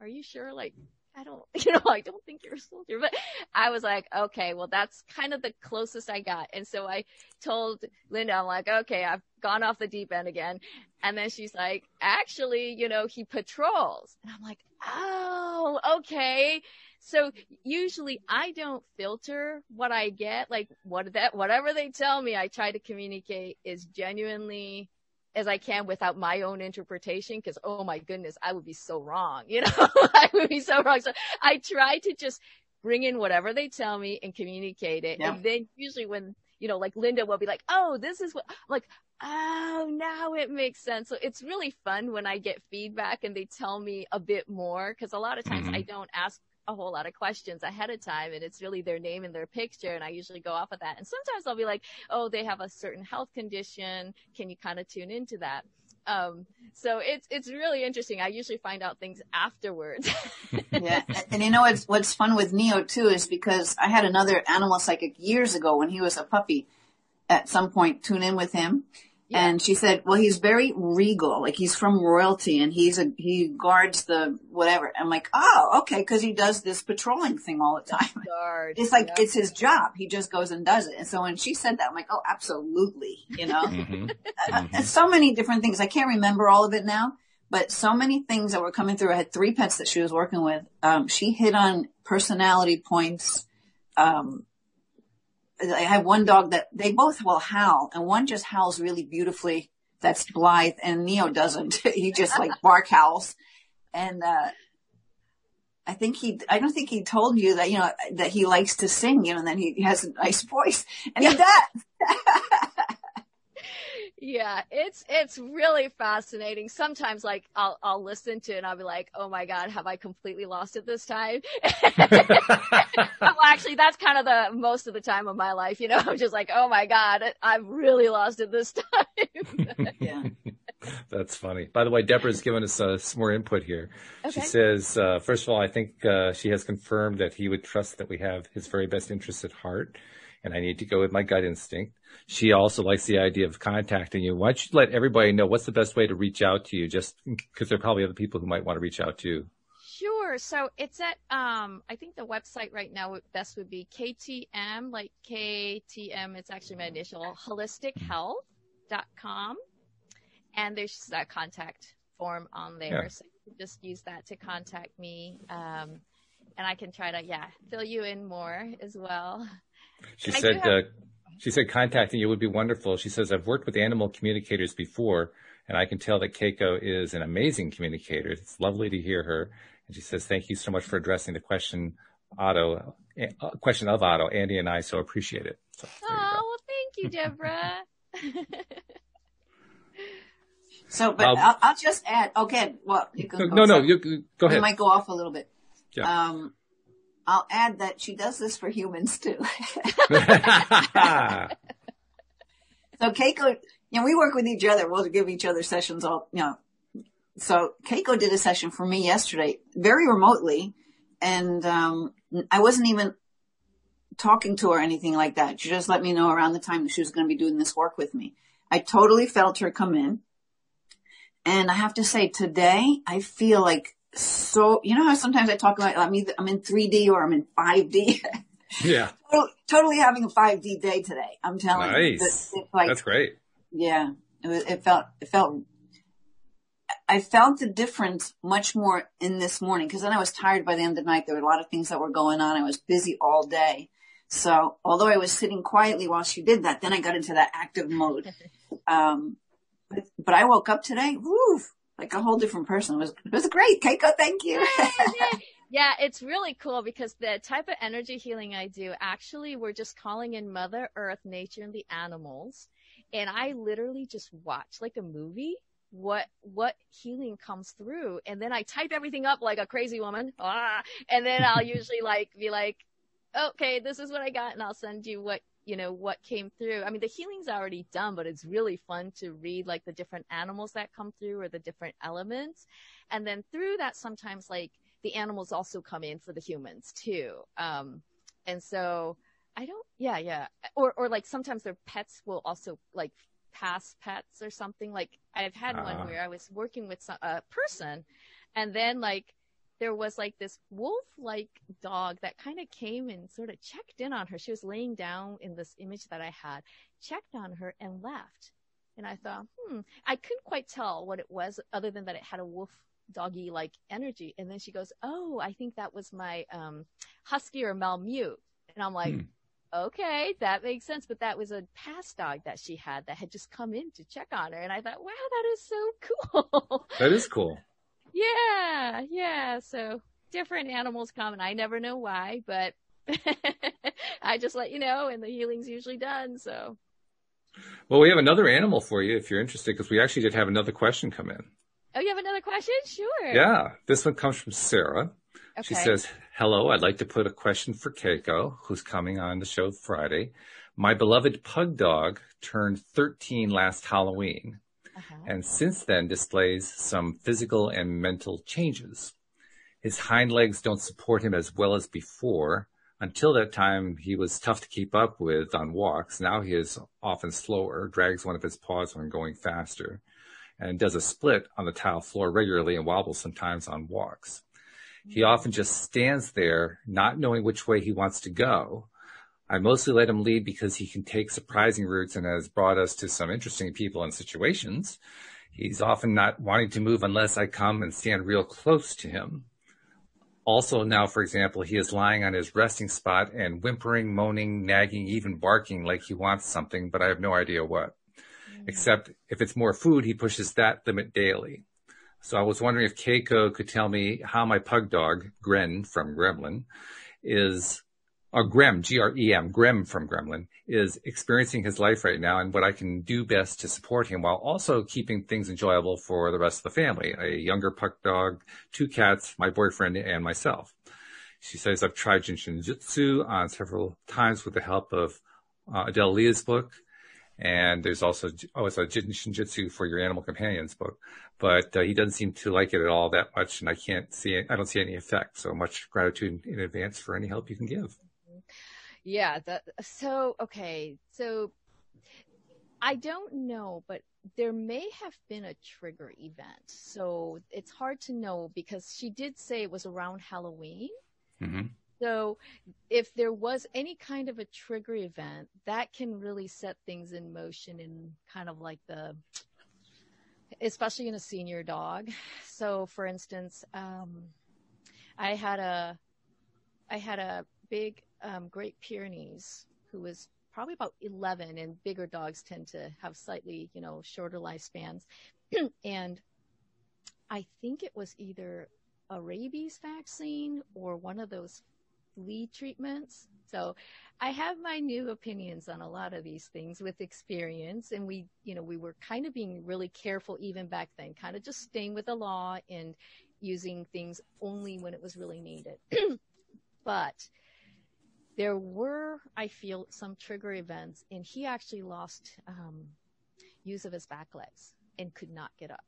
are you sure? Like, I don't, [laughs] you know, I don't think you're a soldier, but I was like, okay, well, that's kind of the closest I got. And so I told Linda, I'm like, okay, I've gone off the deep end again. And then she's like, actually, you know, he patrols. And I'm like, oh, okay. So usually I don't filter what I get. Like what that, whatever they tell me, I try to communicate is genuinely as I can without my own interpretation. Cause oh my goodness, I would be so wrong. [laughs] You know, I would be so wrong. So I try to just bring in whatever they tell me and communicate it. Yeah. And then usually when, you know, like Linda will be like, Oh, this is what, I'm like, Oh, now it makes sense. So it's really fun when I get feedback and they tell me a bit more. Cause a lot of times Mhm. I don't ask a whole lot of questions ahead of time and it's really their name and their picture and I usually go off of that. And sometimes I'll be like, oh, they have a certain health condition. Can you kind of tune into that? Um, so it's, it's really interesting. I usually find out things afterwards. [laughs] yeah. And, and you know what's what's fun with Neo too is because I had another animal psychic years ago when he was a puppy. At some point, tune in with him, Yeah. and she said, "Well, he's very regal, like he's from royalty, and he's a he guards the whatever." I'm like, "Oh, okay," because he does this patrolling thing all the time. [laughs] Guard, It's like yeah. it's his job. He just goes and does it. And so when she said that, I'm like, "Oh, absolutely," you know. hmm Uh, uh, so many different things. I can't remember all of it now, but so many things that were coming through. I had three pets that she was working with. Um, she hit on personality points. Um, I have one dog that they both will howl and one just howls really beautifully. That's Blythe and Neo doesn't. [laughs] he just like bark howls. And, uh, I think he, I don't think he told you that, you know, that he likes to sing, you know, and that he has a nice voice and he does. [laughs] Yeah, it's it's really fascinating. Sometimes like I'll I'll listen to it and I'll be like, "Oh my god, have I completely lost it this time?" [laughs] well, actually, that's kind of the most of the time of my life, you know. I'm just like, "Oh my god, I've really lost it this time." [laughs] yeah. That's funny. By the way, Deborah's given us uh, some more input here. Okay. She says, uh, first of all, I think uh, she has confirmed that he would trust that we have his very best interests at heart, and I need to go with my gut instinct. She also likes the idea of contacting you. Why don't you let everybody know what's the best way to reach out to you, just because there are probably other people who might want to reach out to you. Sure. So it's at um I think the website right now would- best would be KTM, like KTM, it's actually my initial holistichealth.com. And there's just a contact form on there. Yeah. So you can just use that to contact me. Um and I can try to yeah, fill you in more as well. She I said, have- uh, she said contacting you would be wonderful. She says, I've worked with animal communicators before, and I can tell that Keiko is an amazing communicator. It's lovely to hear her. And she says, thank you so much for addressing the question, Otto, uh, question of Otto. Andy and I so appreciate it. So, there you go. Oh, well thank you, Deborah. [laughs] So, but Um, I'll, I'll just add. Okay, well, you can. No, no, sorry. you, you- go We ahead. might go off a little bit. Yeah. Um, I'll add that she does this for humans too. [laughs] [laughs] So Keiko, you know, we work with each other. We'll give each other sessions all, you know. So Keiko did a session for me yesterday, very remotely, and um, I wasn't even talking to her or anything like that. She just let me know around the time that she was going to be doing this work with me. I totally felt her come in, and I have to say, today I feel like so. You know how sometimes I talk about I'm either I'm in 3D or I'm in 5D. [laughs] yeah, totally, totally having a 5D day today. I'm telling you. Nice. It's- it's like, that's great. yeah, it, was, it felt, it felt, I felt the difference much more in this morning because then I was tired by the end of the night. There were a lot of things that were going on. I was busy all day. So although I was sitting quietly while she did that, then I got into that active mode. [laughs] Um, but, but I woke up today, woo, like a whole different person. It was, it was great. Keiko, thank you. [laughs] Yeah, it's really cool because the type of energy healing I do, actually, we're just calling in Mother Earth, nature, and the animals. And I literally just watch like a movie what what healing comes through and then I type everything up like a crazy woman ah, and then I'll [laughs] usually like be like okay this is what I got and I'll send you what you know what came through I mean the healing's already done but it's really fun to read like the different animals that come through or the different elements and then through that sometimes like the animals also come in for the humans too. Um, and so I don't, yeah, yeah. Or, or like sometimes their pets will also like pass pets or something. Like I've had Ah. one where I was working with some, a person and then like there was like this wolf like dog that kind of came and sort of checked in on her. She was laying down in this image that I had, checked on her and left. And I thought, hmm, I couldn't quite tell what it was other than that it had a wolf doggy like energy. And then she goes, Oh, I think that was my um husky or Malamute. And I'm like, Hmm. Okay, that makes sense. But that was a past dog that she had that had just come in to check on her. And I thought, wow, that is so [laughs] cool. That is cool. Yeah, yeah. So different animals come and I never know why, but [laughs] I just let you know and the healing's usually done. So Well, we have another animal for you if you're interested, because we actually did have another question come in. Oh, you have another question? Sure. Yeah, this one comes from Sarah. Okay. She says, hello, I'd like to put a question for Keiko, who's coming on the show Friday. My beloved pug dog turned 13 last Halloween uh-huh. and since then displays some physical and mental changes. His hind legs don't support him as well as before. Until that time, he was tough to keep up with on walks. Now he is often slower, drags one of his paws when going faster, and does a split on the tile floor regularly and wobbles sometimes on walks. He often just stands there, not knowing which way he wants to go. I mostly let him lead because he can take surprising routes and has brought us to some interesting people and situations. He's often not wanting to move unless I come and stand real close to him. Also now, for example, he is lying on his resting spot and whimpering, moaning, nagging, even barking like he wants something, but I have no idea what. Mm. Except if it's more food, he pushes that limit daily. So I was wondering if Keiko could tell me how my pug dog, Gren from Gremlin, is, or Grem, G-R-E-M, Grem from Gremlin, is experiencing his life right now and what I can do best to support him while also keeping things enjoyable for the rest of the family. A younger pug dog, two cats, my boyfriend, and myself. She says, I've tried Jin Shin Jyutsu on several times with the help of uh, Adele Leas' book and there's also oh, it's a Shinjitsu for your animal companions book, but uh, he doesn't seem to like it at all that much, and I can't see I don't see any effect. So much gratitude in advance for any help you can give. Yeah. That, so okay. So I don't know, but there may have been a trigger event. So it's hard to know because she did say it was around Halloween. Mm-hmm. So if there was any kind of a trigger event, that can really set things in motion in kind of like the, especially in a senior dog. So for instance, um, I had a, I had a big um, Great Pyrenees who was probably about 11 and bigger dogs tend to have slightly, you know, shorter lifespans. [clears throat] and I think it was either a rabies vaccine or one of those flea treatments. So I have my new opinions on a lot of these things with experience. And we, you know, we were kind of being really careful even back then, kind of just staying with the law and using things only when it was really needed. [clears throat] but there were, I feel, some trigger events, and he actually lost um, use of his back legs and could not get up.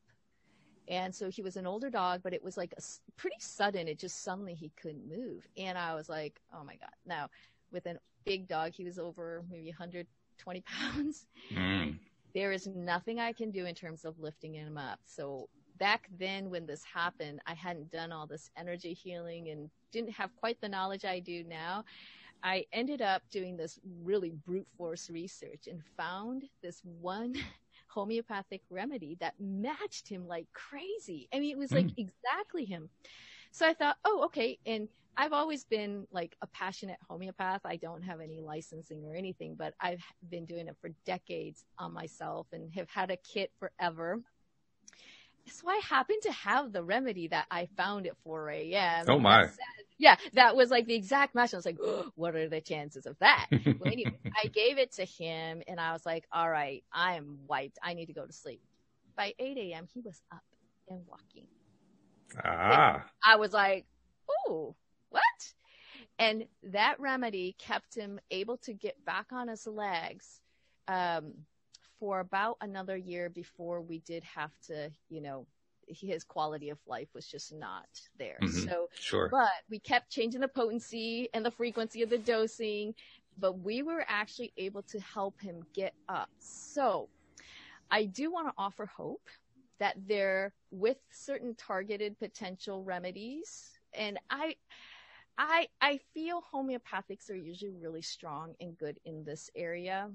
And so he was an older dog, but it was like a, pretty sudden. It just suddenly he couldn't move. And I was like, oh my God. Now, with a big dog, he was over maybe 120 pounds. Mm. There is nothing I can do in terms of lifting him up. So back then when this happened, I hadn't done all this energy healing and didn't have quite the knowledge I do now. I ended up doing this really brute force research and found this one [laughs] homeopathic remedy that matched him like crazy. I mean, it was like mm. exactly him. So I thought, oh, okay. And I've always been like a passionate homeopath. I don't have any licensing or anything, but I've been doing it for decades on myself and have had a kit forever. So I happened to have the remedy that I found at 4 a.m. Oh my. Said, yeah, that was like the exact match. I was like, oh, what are the chances of that? [laughs] well, anyway, I gave it to him and I was like, all right, I am wiped. I need to go to sleep. By 8 a.m., he was up and walking. Ah. And I was like, oh, what? And that remedy kept him able to get back on his legs. Um, for about another year before we did have to, you know, his quality of life was just not there. Mm-hmm. So, sure. but we kept changing the potency and the frequency of the dosing, but we were actually able to help him get up. So I do want to offer hope that there with certain targeted potential remedies and I, I, I feel homeopathics are usually really strong and good in this area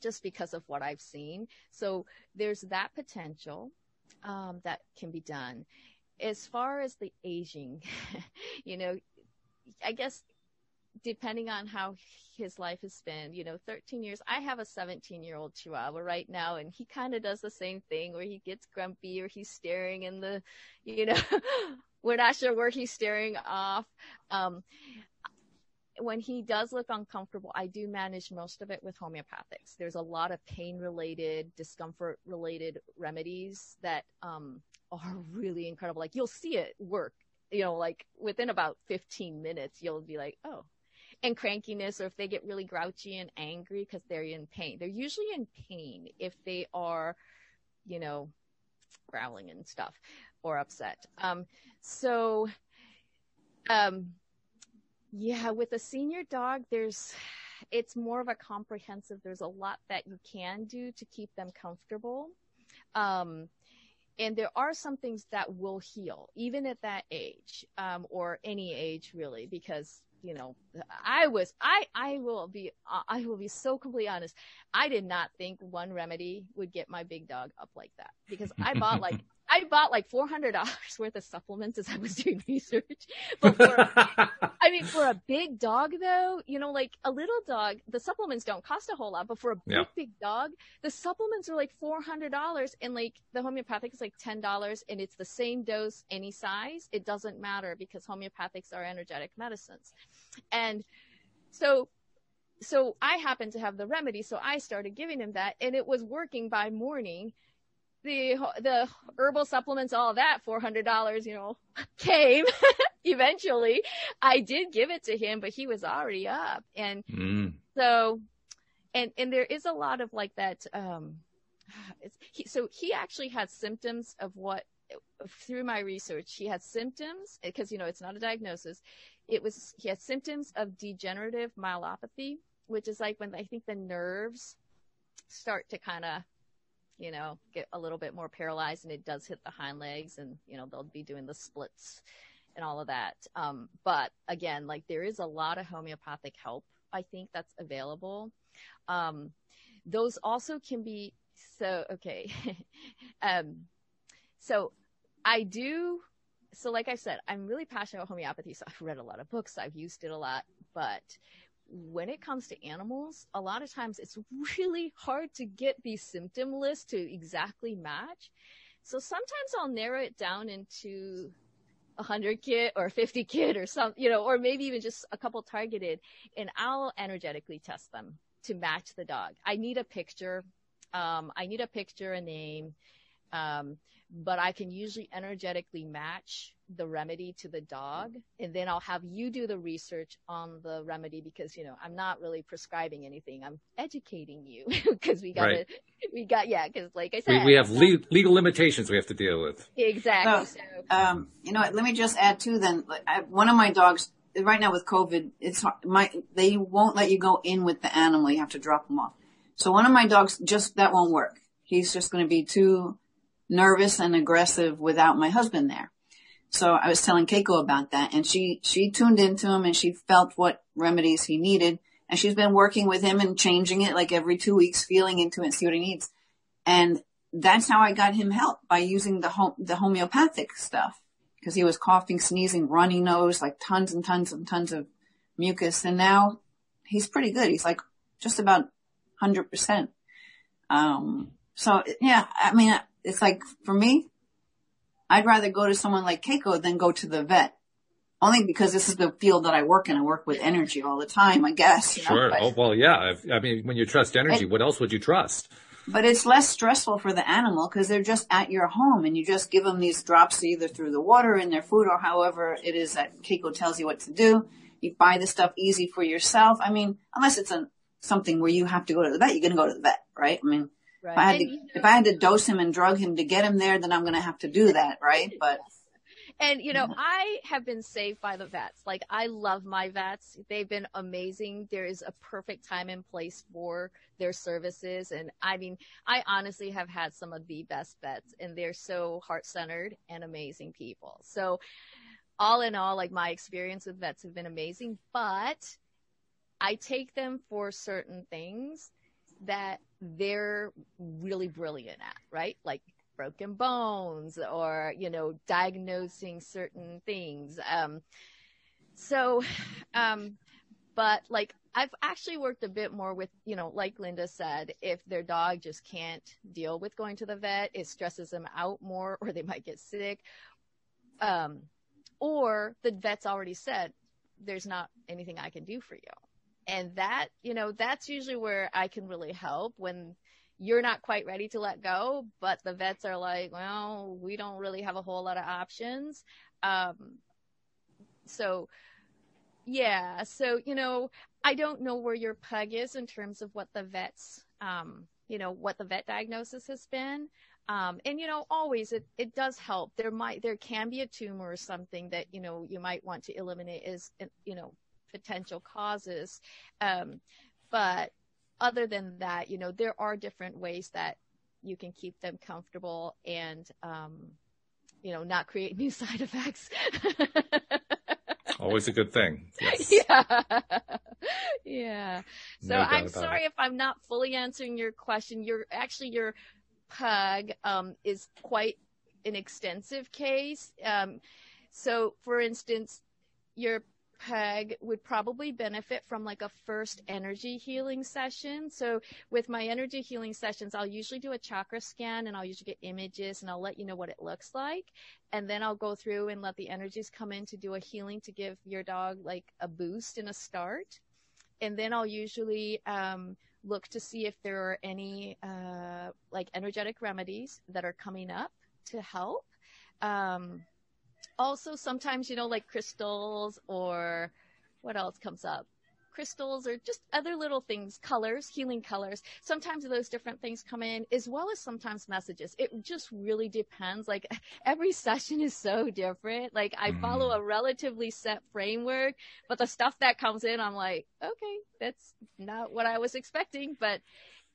just because of what I've seen. So there's that potential um, that can be done. As far as the aging, [laughs] you know, I guess depending on how his life has been, you know, 13 years. I have a 17 year old chihuahua right now and he kind of does the same thing where he gets grumpy or he's staring in the, you know, [laughs] we're not sure where he's staring off. Um, when he does look uncomfortable, I do manage most of it with homeopathics. There's a lot of pain related, discomfort related remedies that um, are really incredible. Like you'll see it work, you know, like within about 15 minutes, you'll be like, oh. And crankiness, or if they get really grouchy and angry because they're in pain. They're usually in pain if they are, you know, growling and stuff or upset. Um, so, um, yeah, with a senior dog, there's, it's more of a comprehensive, there's a lot that you can do to keep them comfortable. Um, and there are some things that will heal, even at that age, um, or any age really, because you know, I was, I, I will be, I will be so completely honest. I did not think one remedy would get my big dog up like that because I bought like [laughs] I bought like four hundred dollars [laughs] worth of supplements as I was doing [laughs] research. [laughs] But for I mean, for a big dog though, you know, like a little dog, the supplements don't cost a whole lot. But for a big yeah. big dog, the supplements are like four hundred dollars, and like the homeopathic is like ten dollars, and it's the same dose, any size. It doesn't matter because homeopathics are energetic medicines, and so so I happened to have the remedy, so I started giving him that, and it was working by morning the the herbal supplements, all that, four hundred dollars, you know, [laughs] came [laughs] eventually. I did give it to him, but he was already up, and mm. so and and there is a lot of like that. Um, [sighs] he, so he actually had symptoms of what through my research he had symptoms because you know it's not a diagnosis it was he had symptoms of degenerative myelopathy which is like when i think the nerves start to kind of you know get a little bit more paralyzed and it does hit the hind legs and you know they'll be doing the splits and all of that um, but again like there is a lot of homeopathic help i think that's available um, those also can be so okay [laughs] um, so I do. So, like I said, I'm really passionate about homeopathy. So I've read a lot of books. I've used it a lot. But when it comes to animals, a lot of times it's really hard to get these symptom lists to exactly match. So sometimes I'll narrow it down into a hundred kit or 50 kit or some, you know, or maybe even just a couple targeted and I'll energetically test them to match the dog. I need a picture. Um, I need a picture, a name. Um, but I can usually energetically match the remedy to the dog. And then I'll have you do the research on the remedy because, you know, I'm not really prescribing anything. I'm educating you [laughs] because we got right. we got, yeah, because like I said, we, we have le- legal limitations we have to deal with. Exactly. So, so. Um, you know what? Let me just add too then. I, one of my dogs, right now with COVID, it's my, they won't let you go in with the animal. You have to drop them off. So one of my dogs just, that won't work. He's just going to be too nervous and aggressive without my husband there. So I was telling Keiko about that and she, she tuned into him and she felt what remedies he needed. And she's been working with him and changing it like every two weeks, feeling into it and see what he needs. And that's how I got him help by using the home, the homeopathic stuff because he was coughing, sneezing, runny nose, like tons and tons and tons of mucus. And now he's pretty good. He's like just about hundred percent. Um, so yeah, I mean, it's like for me, I'd rather go to someone like Keiko than go to the vet. Only because this is the field that I work in. I work with energy all the time, I guess. sure. Know, oh, well, yeah. I mean, when you trust energy, it, what else would you trust? But it's less stressful for the animal because they're just at your home and you just give them these drops either through the water in their food or however it is that Keiko tells you what to do. You buy the stuff easy for yourself. I mean, unless it's a, something where you have to go to the vet, you're going to go to the vet, right? I mean, Right. If I had to, if I had to dose him and drug him to get him there, then I'm going to have to do that, right? [laughs] But. And you know, I have been saved by the vets. Like I love my vets. They've been amazing. There is a perfect time and place for their services. And I mean, I honestly have had some of the best vets and they're so heart centered and amazing people. So all in all, like my experience with vets have been amazing, but I take them for certain things that they're really brilliant at, right? Like broken bones or, you know, diagnosing certain things. Um, so, um, but like I've actually worked a bit more with, you know, like Linda said, if their dog just can't deal with going to the vet, it stresses them out more [laughs] or they might get sick. Um, or the vet's already said, there's not anything I can do for you and that you know that's usually where i can really help when you're not quite ready to let go but the vets are like well we don't really have a whole lot of options um so yeah so you know i don't know where your pug is in terms of what the vets um you know what the vet diagnosis has been um, and you know, always it, it does help. There might, there can be a tumor or something that, you know, you might want to eliminate as, you know, potential causes. Um, but other than that, you know, there are different ways that you can keep them comfortable and, um, you know, not create [laughs] new side effects. Always a good thing. Yes. [laughs] Yeah. yeah. So no I'm sorry it. if I'm not fully answering your question. Your actually your pug um, is quite an extensive case. Um, so, for instance, your Peg would probably benefit from like a first energy healing session. So with my energy healing sessions, I'll usually do a chakra scan and I'll usually get images and I'll let you know what it looks like. And then I'll go through and let the energies come in to do a healing to give your dog like a boost and a start. And then I'll usually, um, look to see if there are any, uh, like energetic remedies that are coming up to help. Um, also sometimes, you know, like crystals or what else comes up? crystals or just other little things, colors, healing colors. Sometimes those different things come in as well as sometimes messages. It just really depends. Like [laughs] every session is so different. Like I mm. follow a relatively set framework, but the stuff that comes in, I'm like, okay, that's not what I was expecting, but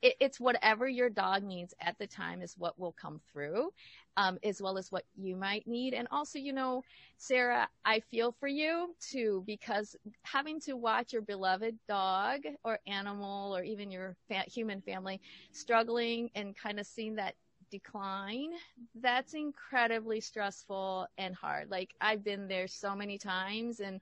it, it's whatever your dog needs at the time is what will come through, um, as well as what you might need. And also, you know, Sarah, I feel for you too, because having to watch your beloved dog or animal or even your fa- human family struggling and kind of seeing that decline, that's incredibly stressful and hard. Like I've been there so many times and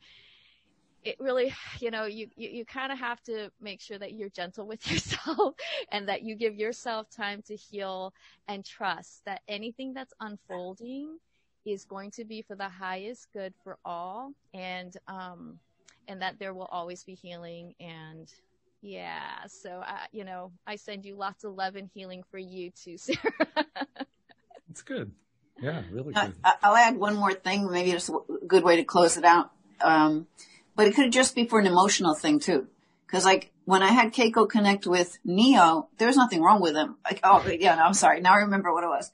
it really, you know, you, you, you kind of have to make sure that you're gentle with [laughs] yourself and that you give yourself time to heal and trust that anything that's unfolding is going to be for the highest good for all and, um, and that there will always be healing and yeah, so, uh, you know, I send you lots of love and healing for you too, [laughs] Sarah. It's good. Yeah, really good. I, will add one more thing. Maybe it's a good way to close it out. Um, but it could just be for an emotional thing too. Cause like when I had Keiko connect with Neo, there's nothing wrong with him. Like, oh yeah, no, I'm sorry. Now I remember what it was.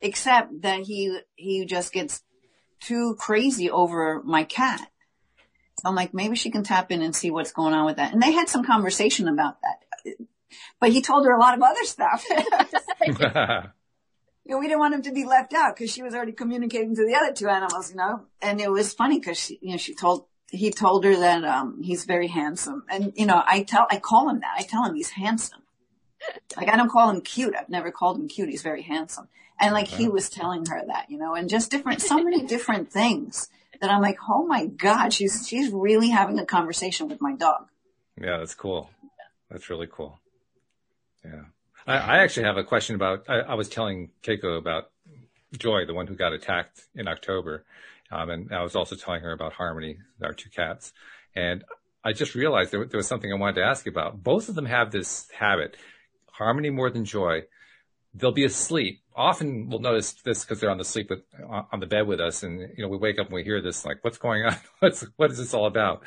Except that he, he just gets too crazy over my cat. So I'm like, maybe she can tap in and see what's going on with that. And they had some conversation about that. But he told her a lot of other stuff. [laughs] [laughs] you know, we didn't want him to be left out because she was already communicating to the other two animals, you know. And it was funny because she, you know, she told he told her that um he's very handsome. And you know, I tell I call him that. I tell him he's handsome. Like I don't call him cute. I've never called him cute. He's very handsome. And like he was telling her that, you know, and just different so many different things that I'm like, "Oh my god, she's she's really having a conversation with my dog." Yeah, that's cool. That's really cool. Yeah. I, I actually have a question about I, I was telling Keiko about Joy, the one who got attacked in October. Um, and I was also telling her about Harmony, our two cats. And I just realized there, there was something I wanted to ask you about. Both of them have this habit, Harmony more than Joy. They'll be asleep. Often we'll notice this because they're on the sleep with, on the bed with us. And, you know, we wake up and we hear this, like, what's going on? [laughs] What's, what is this all about?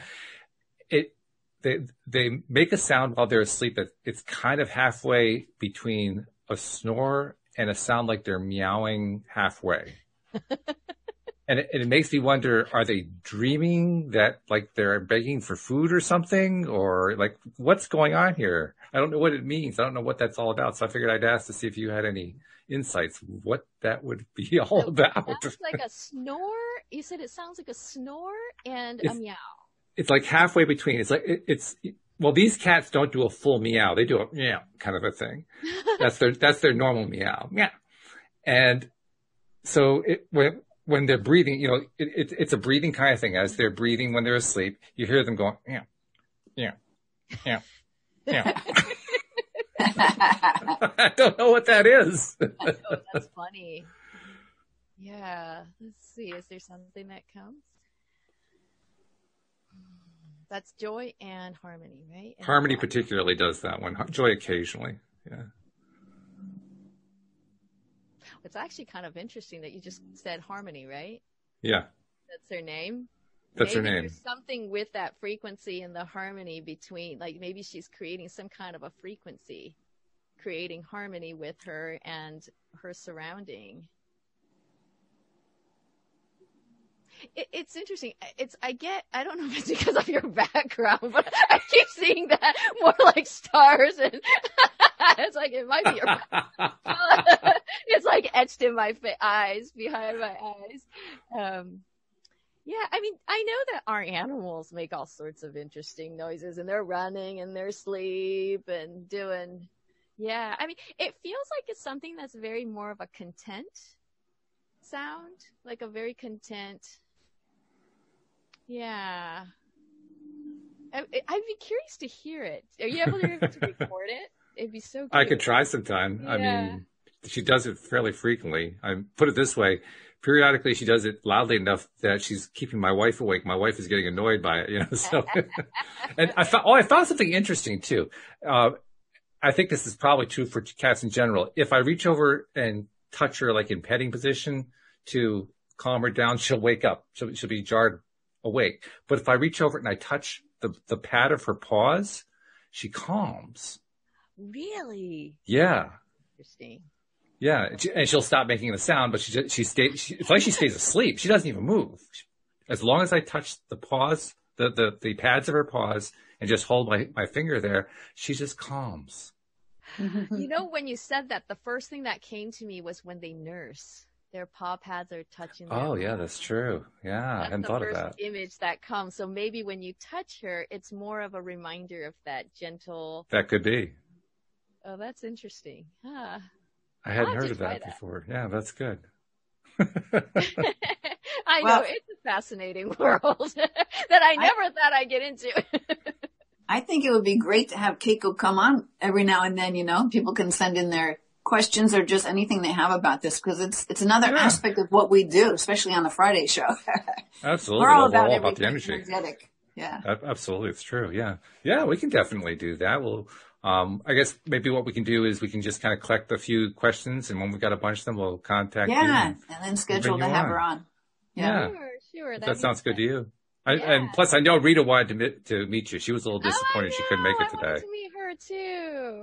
It, they, they make a sound while they're asleep that it's kind of halfway between a snore and a sound like they're meowing halfway. [laughs] and it, it, makes me wonder are they dreaming that like they're begging for food or something? Or like what's going on here? I don't know what it means. I don't know what that's all about. So i figured i'd ask to see if you had any insights what that would be [laughs] all so about. sounds like a snore. You said it sounds like a snore and it's, a meow. it's like halfway between. It's like it, it's well these cats don't do a full meow. They do a meow kind of a thing. [laughs] That's their that's their normal meow. Yeah, and so it, when when they're breathing, you know, it, it, it's a breathing kind of thing. As they're breathing when they're asleep, you hear them going, yeah, yeah, yeah, yeah. [laughs] I don't know what that is. [laughs] that's funny. Yeah. Let's see. Is there something that comes? That's joy and harmony, right? And harmony particularly does that one. Joy occasionally. Yeah. It's actually kind of interesting that you just said Harmony, right? Yeah. That's her name. That's maybe her name. Something with that frequency and the harmony between, like maybe she's creating some kind of a frequency, creating harmony with her and her surrounding. It, it's interesting. It's I get. I don't know if it's because of your [laughs] background, but I keep seeing that more like stars and [laughs] it's like it might be [laughs] [laughs] it's like etched in my fa- eyes, behind my eyes. Um, yeah, I mean, I know that our animals make all sorts of interesting noises, and they're running and they're asleep and doing. Yeah, I mean, it feels like it's something that's very more of a content sound, like a very content. Yeah. I, would be curious to hear it. Are you able to, to record it? It'd be so. I could try sometime. Yeah. I mean, she does it fairly frequently. I put it this way: periodically, she does it loudly enough that she's keeping my wife awake. My wife is getting annoyed by it, you know. [laughs] So, [laughs] and I found, oh, I found something interesting too. Uh, I think this is probably true for cats in general. If I reach over and touch her like in petting position to calm her down, she'll wake up. She'll, she'll be jarred awake. But if I reach over and I touch the, the pad of her paws, she calms. Really? Yeah. Interesting. Yeah. And she'll stop making the sound, but she just, she stays, she, it's like she stays asleep. She doesn't even move. As long as I touch the paws, the, the, the pads of her paws and just hold my, my finger there, she just calms. you know, when you said that, the first thing that came to me was when they nurse. Their paw pads are touching. Oh yeah, that's true. Yeah, that's I hadn't thought of that. Image that comes. So maybe when you touch her, it's more of a reminder of that gentle. That could be. Oh, that's interesting. Huh. I hadn't I'll heard of that, that. before. Yeah, that's good. [laughs] I Well- know it's a fascinating [laughs] world [laughs] that I never thought I'd get into. I think it would be great to have Keiko come on every now and then, you know, people can send in their questions or just anything they have about this because it's, it's another Yeah. aspect of what we do, especially on the Friday show. Absolutely. We're all Well, about we're all about the energy. energetic. Yeah. Absolutely, it's true. Yeah, yeah, we can definitely do that. We'll, um, I guess maybe what we can do is we can just kind of collect a few questions, and when we've got a bunch of them, we'll contact you. Yeah. and- And then schedule to have on. her on. Yeah. Yeah. Sure, sure. That'd that sounds good to you. I, Yeah. And plus, I know Rita wanted to meet, to meet you. She was a little Oh, disappointed she couldn't make know, it I wanted today. to meet her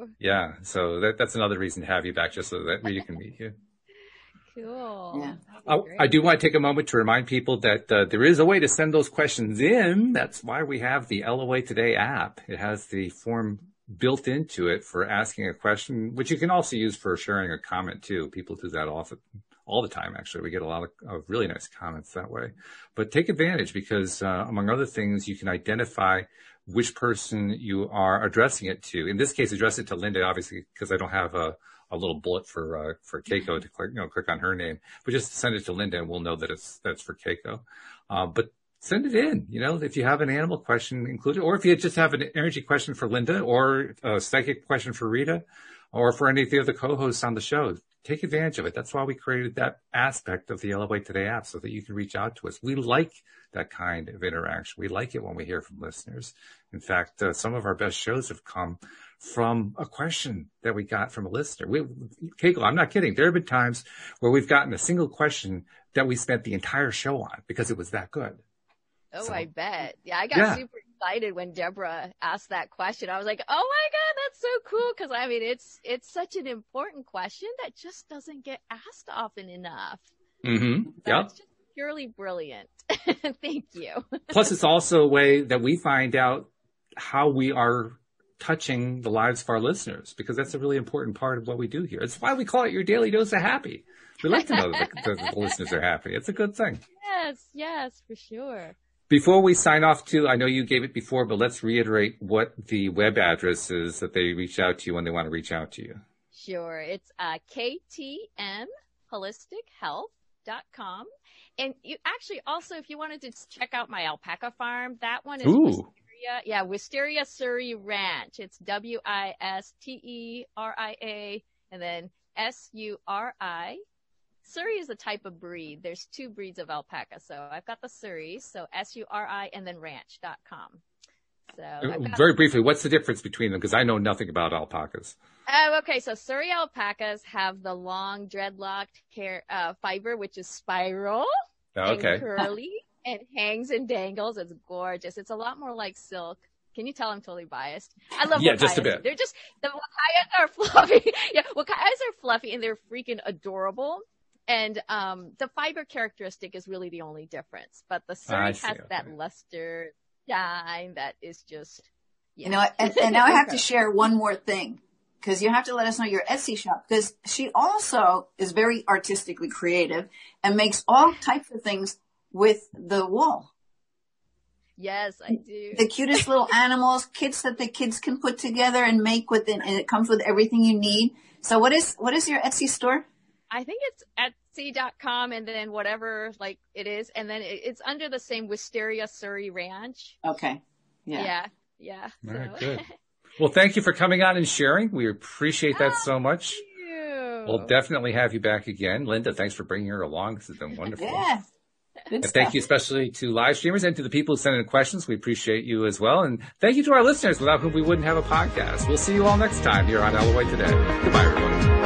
too. Yeah, so that, that's another reason to have you back, just so that Rita can meet you. [laughs] Cool. Yeah. That'd be Oh, great. I do want to take a moment to remind people that uh, there is a way to send those questions in. That's why we have the LOA Today app. It has the form built into it for asking a question, which you can also use for sharing a comment too. People do that often, all the time. Actually, we get a lot of, of really nice comments that way. But take advantage because, uh, among other things, you can identify which person you are addressing it to. In this case, address it to Linda, obviously, because I don't have a, a little bullet for uh, for Keiko to click, you know, click on her name, but just send it to Linda, and we'll know that it's that's for Keiko. Uh, but send it in. You know, if you have an animal question included, or if you just have an energy question for Linda, or a psychic question for Rita, or for any of the other co-hosts on the show, take advantage of it. That's why we created that aspect of the LOA Today app so that you can reach out to us. We like that kind of interaction. We like it when we hear from listeners. In fact, uh, some of our best shows have come from a question that we got from a listener. We, Keiko, I'm not kidding. There have been times where we've gotten a single question that we spent the entire show on because it was that good. Oh, So- I bet. Yeah, I got Yeah. super excited when Deborah asked that question. I was like, "Oh my god, that's so cool!" Because I mean, it's it's such an important question that just doesn't get asked often enough. Mm-hmm. Yep. That's just purely brilliant. [laughs] Thank you. Plus, it's also a way that we find out how we are touching the lives of our listeners because that's a really important part of what we do here. It's why we call it your daily dose of happy. We like to know that the, that the [laughs] listeners are happy. It's a good thing. Yes, yes, for sure. Before we sign off too, I know you gave it before, but let's reiterate what the web address is that they reach out to you when they want to reach out to you. Sure. It's uh, ktmholistichealth.com. And you actually also, if you wanted to check out my alpaca farm, that one is Ooh. Wisteria. Yeah, Wisteria Suri Ranch. It's W-I-S-T-E-R-I-A and then S-U-R-I. Suri is a type of breed. There's two breeds of alpaca. So I've got the Suri, so S-U-R-I and then ranch.com. So got Very briefly, what's the difference between them? Because I know nothing about alpacas. Oh, okay. So Suri alpacas have the long dreadlocked hair, uh, fiber, which is spiral Okay. and curly and hangs and dangles. It's gorgeous. It's a lot more like silk. Can you tell I'm totally biased? I love Yeah, just a bit. They're just the huacayas are [laughs] fluffy. yeah, huacayas are fluffy and they're freaking adorable. And um, the fiber characteristic is really the only difference. But the Suri I has see, that luster shine that is just yeah. You know, and, and now I have to share one more thing because you have to let us know your Etsy shop because she also is very artistically creative and makes all types of things with the wool. Yes, I do. The cutest little [laughs] animals, kits that the kids can put together and make with it, and it comes with everything you need. So what is, what is your Etsy store? I think it's Etsy.com and then whatever like it is, and then it, it's under the same Wisteria Suri Ranch. Okay. Yeah, Yeah. yeah. All right, so- good. [laughs] Well, thank you for coming on and sharing. We appreciate that oh, so much. Thank you. We'll definitely have you back again. Linda, thanks for bringing her along. This has been wonderful. Yeah. Good And stuff. thank you especially to live streamers and to the people who sent in questions. We appreciate you as well. And thank you to our listeners without whom we wouldn't have a podcast. We'll see you all next time here on LOA Today. Goodbye, everyone.